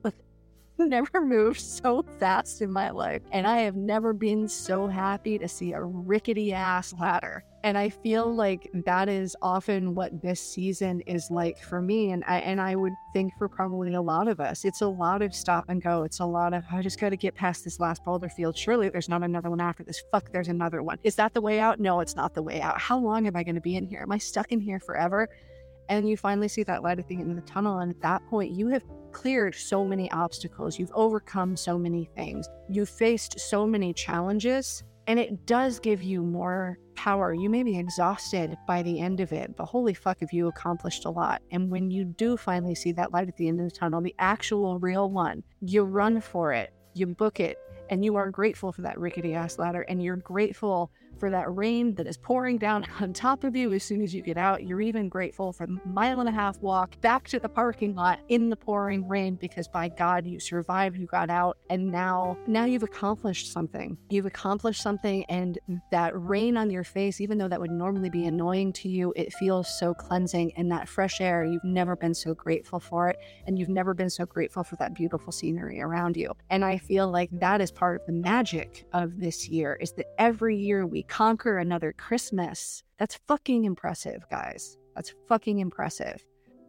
never moved so fast in my life. And I have never been so happy to see a rickety ass ladder. And I feel like that is often what this season is like for me. And I and I would think for probably a lot of us. It's a lot of stop and go. It's a lot of I just gotta get past this last boulder field. Surely there's not another one after this. Fuck, there's another one. Is that the way out? No, it's not the way out. How long am I gonna be in here? Am I stuck in here forever? And you finally see that light at the end of the tunnel. And at that point, you have cleared so many obstacles. You've overcome so many things. You've faced so many challenges. And it does give you more power. You may be exhausted by the end of it, but holy fuck, have you accomplished a lot. And when you do finally see that light at the end of the tunnel, the actual real one, you run for it, you book it, and you are grateful for that rickety ass ladder, and you're grateful for that rain that is pouring down on top of you as soon as you get out. You're even grateful for the mile and a half walk back to the parking lot in the pouring rain because by God you survived, you got out, and now now you've accomplished something. You've accomplished something and that rain on your face, even though that would normally be annoying to you, it feels so cleansing and that fresh air, you've never been so grateful for it and you've never been so grateful for that beautiful scenery around you. And I feel like that is part of the magic of this year is that every year we conquer another Christmas. That's fucking impressive, guys. That's fucking impressive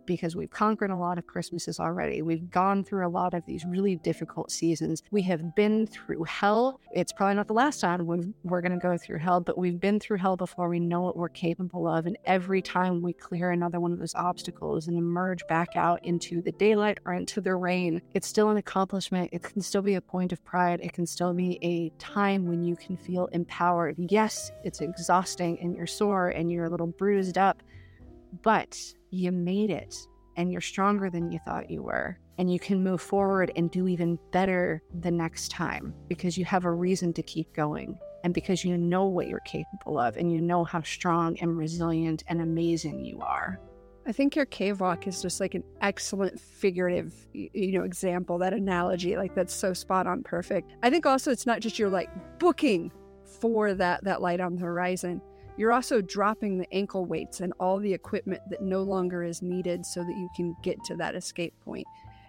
because we've conquered a lot of Christmases already. We've gone through a lot of these really difficult seasons. We have been through hell. It's probably not the last time we're going to go through hell, but we've been through hell before. We know what we're capable of. And every time we clear another one of those obstacles and emerge back out into the daylight or into the rain, it's still an accomplishment. It can still be a point of pride. It can still be a time when you can feel empowered. Yes, it's exhausting and you're sore and you're a little bruised up, but you made it and you're stronger than you thought you were. And you can move forward and do even better the next time because you have a reason to keep going and because you know what you're capable of and you know how strong and resilient and amazing you are. I think your cave walk is just like an excellent figurative, you know, example, that analogy, like that's so spot on perfect. I think also it's not just you're like booking for that that light on the horizon you're also dropping the ankle weights and all the equipment that no longer is needed so that you can get to that escape point.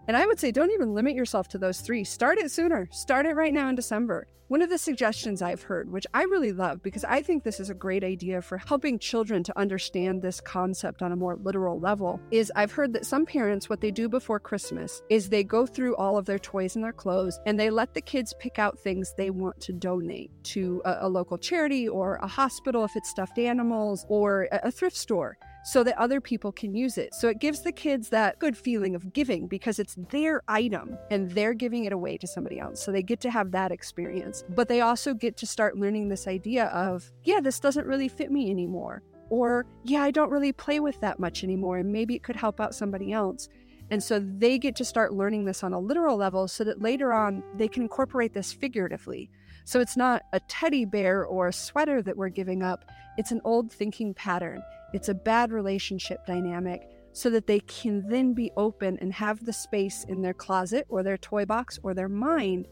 And I would say don't even limit yourself to those three. Start it sooner. Start it right now in December. One of the suggestions I've heard, which I really love because I think this is a great idea for helping children to understand this concept on a more literal level, is I've heard that some parents, what they do before Christmas is they go through all of their toys and their clothes and they let the kids pick out things they want to donate to a, a local charity or a hospital if it's stuffed animals or a, a thrift store so that other people can use it. So it gives the kids that good feeling of giving because it's their item and they're giving it away to somebody else. So they get to have that experience. But they also get to start learning this idea of, yeah, this doesn't really fit me anymore. Or, yeah, I don't really play with that much anymore. And maybe it could help out somebody else. And so they get to start learning this on a literal level so that later on they can incorporate this figuratively. So it's not a teddy bear or a sweater that we're giving up, it's an old thinking pattern. It's a bad relationship dynamic so that they can then be open and have the space in their closet or their toy box or their mind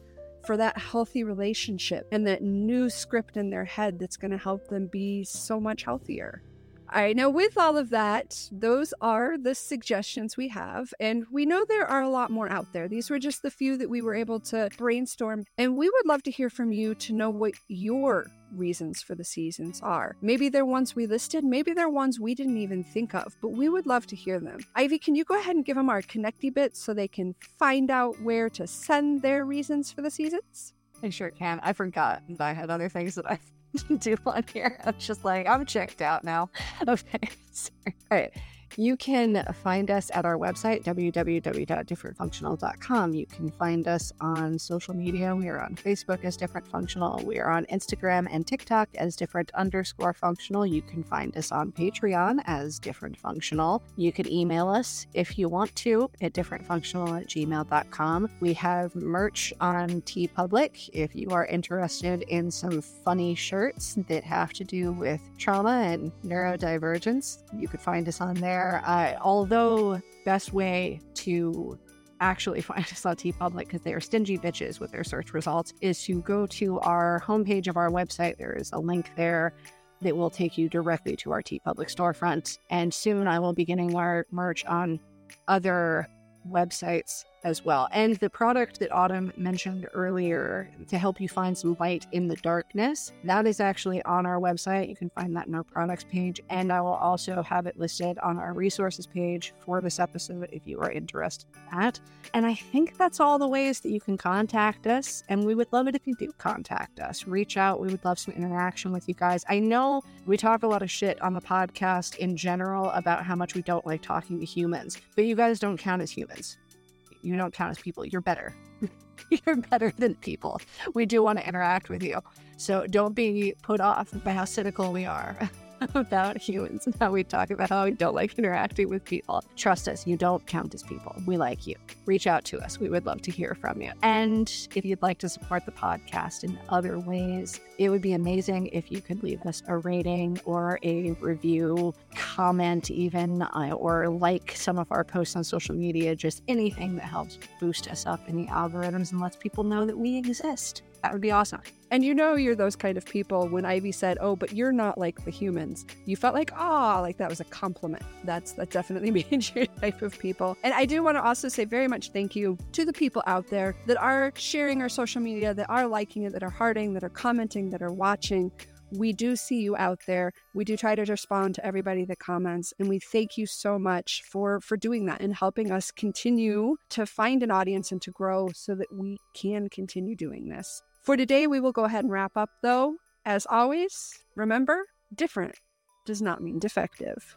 for that healthy relationship and that new script in their head that's going to help them be so much healthier. I know with all of that, those are the suggestions we have. And we know there are a lot more out there. These were just the few that we were able to brainstorm. And we would love to hear from you to know what your reasons for the seasons are. Maybe they're ones we listed, maybe they're ones we didn't even think of, but we would love to hear them. Ivy, can you go ahead and give them our connecty bits so they can find out where to send their reasons for the seasons? I sure can. I forgot that I had other things that I do on here. I'm just like, I'm checked out now. Okay. All right. You can find us at our website, www.differentfunctional.com. You can find us on social media. We are on Facebook as Different Functional. We are on Instagram and TikTok as Different underscore Functional. You can find us on Patreon as Different Functional. You could email us if you want to at differentfunctional at gmail.com. We have merch on TeePublic if you are interested in some funny shirts that have to do with trauma and neurodivergence. You could find us on there Uh, although, best way to actually find us on TeePublic because they are stingy bitches with their search results is to go to our homepage of our website. There is a link there that will take you directly to our TeePublic storefront. And soon I will be getting our merch on other websites as well. And the product that Autumn mentioned earlier to help you find some light in the darkness, that is actually on our website. You can find that in our products page. And I will also have it listed on our resources page for this episode if you are interested in that. And I think that's all the ways that you can contact us. And we would love it if you do contact us. Reach out. We would love some interaction with you guys. I know we talk a lot of shit on the podcast in general about how much we don't like talking to humans, but you guys don't count as humans you don't count as people. You're better. You're better than people. We do want to interact with you. So don't be put off by how cynical we are. about humans and how we talk about how we don't like interacting with people. Trust us, you don't count as people. We like you. Reach out to us. We would love to hear from you. And if you'd like to support the podcast in other ways, it would be amazing if you could leave us a rating or a review, comment, even, uh, or like some of our posts on social media, just anything that helps boost us up in the algorithms and lets people know that we exist. That would be awesome. And you know you're those kind of people when Ivy said, "Oh, but you're not like the humans." You felt like, "Ah, oh, like that was a compliment." That's that definitely means your type of people. And I do want to also say very much thank you to the people out there that are sharing our social media, that are liking it, that are hearting, that are commenting, that are watching. We do see you out there. We do try to respond to everybody that comments, and we thank you so much for for doing that and helping us continue to find an audience and to grow so that we can continue doing this. For today, we will go ahead and wrap up, though. As always, remember different does not mean defective.